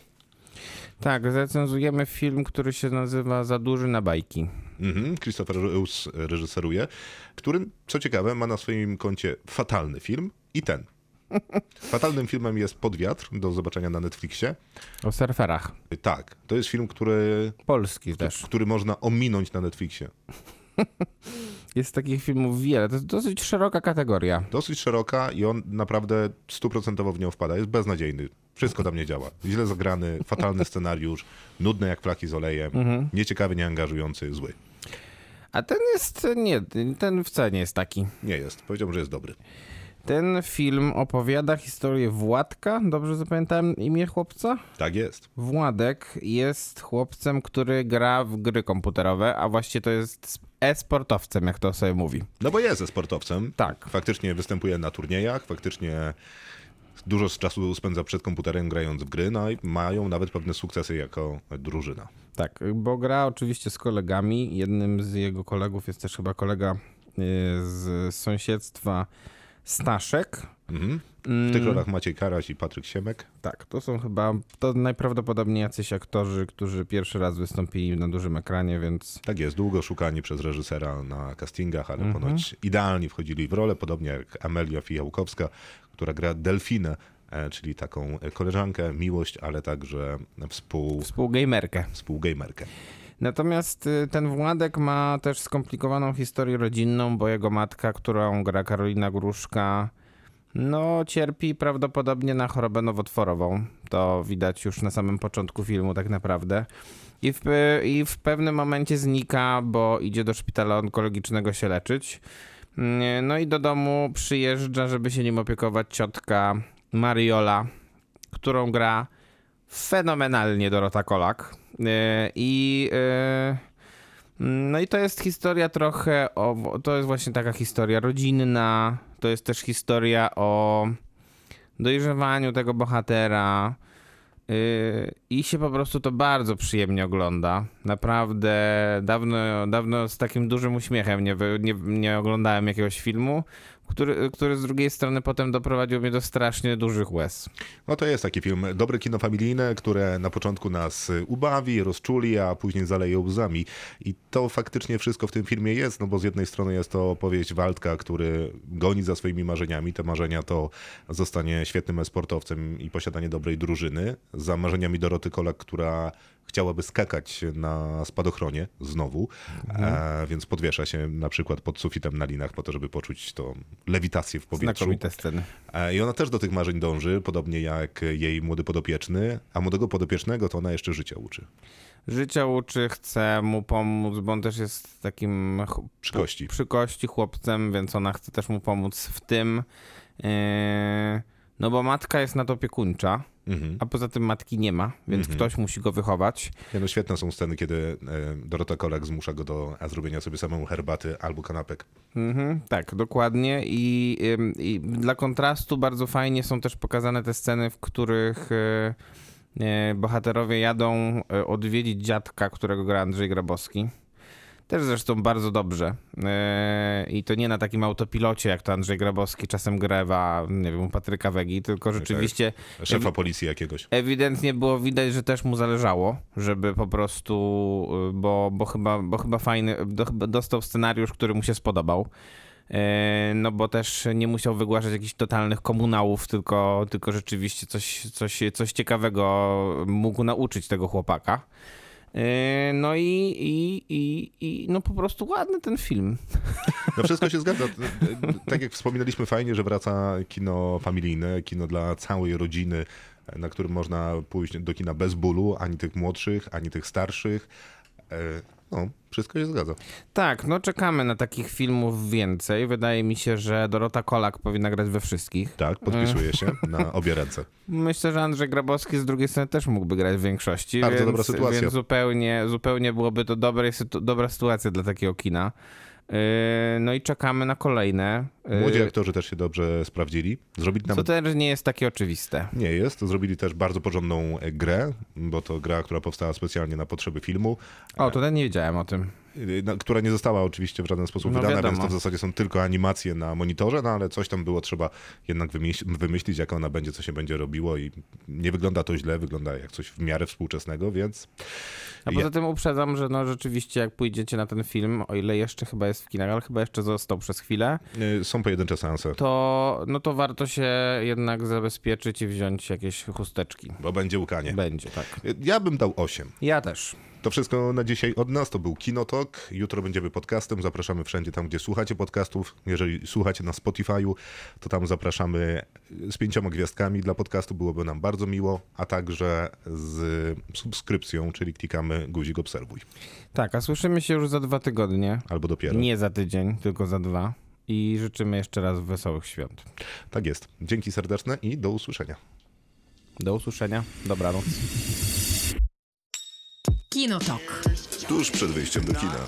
Tak, zrecenzujemy film, który się nazywa Za duży na bajki. Mhm, Christopher Eus reżyseruje, którym, co ciekawe, ma na swoim koncie fatalny film i ten. Fatalnym filmem jest Podwiatr, do zobaczenia na Netflixie. O surferach. Tak, to jest film, który, Polski też. który można ominąć na Netflixie. Jest takich filmów wiele. To jest dosyć szeroka kategoria. Dosyć szeroka i on naprawdę stuprocentowo w nią wpada. Jest beznadziejny. Wszystko tam nie działa. Źle zagrany, fatalny scenariusz, nudny jak flaki z olejem, nieciekawy, nieangażujący, zły. A ten jest, nie, ten wcale nie jest taki. Nie jest. Powiedziałbym, że jest dobry. Ten film opowiada historię Władka, dobrze zapamiętałem imię chłopca? Tak jest. Władek jest chłopcem, który gra w gry komputerowe, a właściwie to jest e-sportowcem, jak to sobie mówi. No bo jest ze sportowcem. Tak. Faktycznie występuje na turniejach, faktycznie dużo z czasu spędza przed komputerem grając w gry, no i mają nawet pewne sukcesy jako drużyna. Tak, bo gra oczywiście z kolegami. Jednym z jego kolegów jest też chyba kolega y, z sąsiedztwa Staszek. Mhm. W Mm. tych rolach Maciej Karaś i Patryk Siemek. Tak, to są chyba to najprawdopodobniej jacyś aktorzy, którzy pierwszy raz wystąpili na dużym ekranie, więc Tak jest, długo szukani przez reżysera na castingach, ale Mhm. ponoć idealnie wchodzili w rolę, podobnie jak Amelia Fijałkowska, która gra Delfinę, e, czyli taką koleżankę, miłość, ale także współ, współgamerkę. Natomiast y, ten Władek ma też skomplikowaną historię rodzinną, bo jego matka, którą gra Karolina Gruszka, no cierpi prawdopodobnie na chorobę nowotworową. To widać już na samym początku filmu tak naprawdę. I w, I w pewnym momencie znika, bo idzie do szpitala onkologicznego się leczyć. Mm, No i do domu przyjeżdża, żeby się nim opiekować ciotka Mariola, którą gra fenomenalnie Dorota Kolak. Yy, I yy, no i to jest historia trochę o. To jest właśnie taka historia rodzinna. To jest też historia o dojrzewaniu tego bohatera. Yy, I się po prostu to bardzo przyjemnie ogląda. Naprawdę dawno, dawno z takim dużym uśmiechem nie, nie, nie oglądałem jakiegoś filmu, który, który z drugiej strony potem doprowadził mnie do strasznie dużych łez. No to jest taki film, dobre kino familijne, które na początku nas ubawi, rozczuli, a później zaleje łzami. I to faktycznie wszystko w tym filmie jest, no bo z jednej strony jest to opowieść Waldka, który goni za swoimi marzeniami. Te marzenia to zostanie świetnym sportowcem i posiadanie dobrej drużyny. Za marzeniami Doroty Kolak, która chciałaby skakać na spadochronie znowu, e, więc podwiesza się na przykład pod sufitem na linach po to, żeby poczuć tą lewitację w powietrzu. Znakomite sceny. E, I ona też do tych marzeń dąży, podobnie jak jej młody podopieczny, a młodego podopiecznego to ona jeszcze życia uczy. Życia uczy, chce mu pomóc, bo on też jest takim Przy kości. przy kości chłopcem, więc ona chce też mu pomóc w tym. Yy, no bo matka jest nadopiekuńcza, Mhm. a poza tym matki nie ma, więc ktoś musi go wychować. Nie, no świetne są sceny, kiedy e, Dorota Kolak zmusza go do e, zrobienia sobie samemu herbaty albo kanapek. Mhm, tak, dokładnie. I, I dla kontrastu bardzo fajnie są też pokazane te sceny, w których y, y, bohaterowie jadą odwiedzić dziadka, którego gra Andrzej Grabowski. Też zresztą bardzo dobrze. Y, I to nie na takim autopilocie, jak to Andrzej Grabowski czasem grewa, nie wiem, u Patryka Wegi, tylko rzeczywiście Szefa policji jakiegoś. ewidentnie było widać, że też mu zależało, żeby po prostu, y, bo, bo, chyba, bo chyba fajny, dostał scenariusz, który mu się spodobał. E, No bo też nie musiał wygłaszać jakichś totalnych komunałów, tylko, tylko rzeczywiście coś, coś, coś ciekawego mógł nauczyć tego chłopaka. E, No i, i, i, i no po prostu ładny ten film. No wszystko się zgadza. Tak jak wspominaliśmy, fajnie, że wraca kino familijne, kino dla całej rodziny, na którym można pójść do kina bez bólu, ani tych młodszych, ani tych starszych. No, wszystko się zgadza. Tak, no czekamy na takich filmów więcej. Wydaje mi się, że Dorota Kolak powinna grać we wszystkich. Tak, podpisuję się na obie ręce. Myślę, że Andrzej Grabowski z drugiej strony też mógłby grać w większości. Bardzo więc, dobra sytuacja. Więc zupełnie, zupełnie byłoby to dobre, dobra sytuacja dla takiego kina. Yy, no i czekamy na kolejne. Młodzi aktorzy też się dobrze sprawdzili. Zrobili co nawet też nie jest takie oczywiste. Nie jest. Zrobili też bardzo porządną e, grę, bo to gra, która powstała specjalnie na potrzeby filmu, O, to nie wiedziałem o tym. na- która nie została oczywiście w żaden sposób No wydana, wiadomo. więc to w zasadzie są tylko animacje na monitorze, no ale coś tam było trzeba jednak wymyśl- wymyślić, jak ona będzie, co się będzie robiło i nie wygląda to źle, wygląda jak coś w miarę współczesnego, więc A Ja- poza tym uprzedzam, że no rzeczywiście jak pójdziecie na ten film, o ile jeszcze chyba jest w kinach, ale chyba jeszcze został przez chwilę, y, są są pojedyncze seanse, to, no to warto się jednak zabezpieczyć i wziąć jakieś chusteczki. bo będzie łkanie. Będzie, tak. Ja bym dał 8. Ja też. To wszystko na dzisiaj od nas. To był Kinotok. Jutro będziemy podcastem. Zapraszamy wszędzie tam, gdzie słuchacie podcastów. Jeżeli słuchacie na Spotify'u, to tam zapraszamy z pięcioma gwiazdkami dla podcastu. Byłoby nam bardzo miło, a także z subskrypcją, czyli klikamy guzik obserwuj. Tak, a słyszymy się już za dwa tygodnie. Albo dopiero. Nie za tydzień, tylko za dwa. I życzymy jeszcze raz wesołych świąt. Tak jest. Dzięki serdeczne i do usłyszenia. Do usłyszenia. Dobranoc. Kinotok. Tuż przed wyjściem do kina.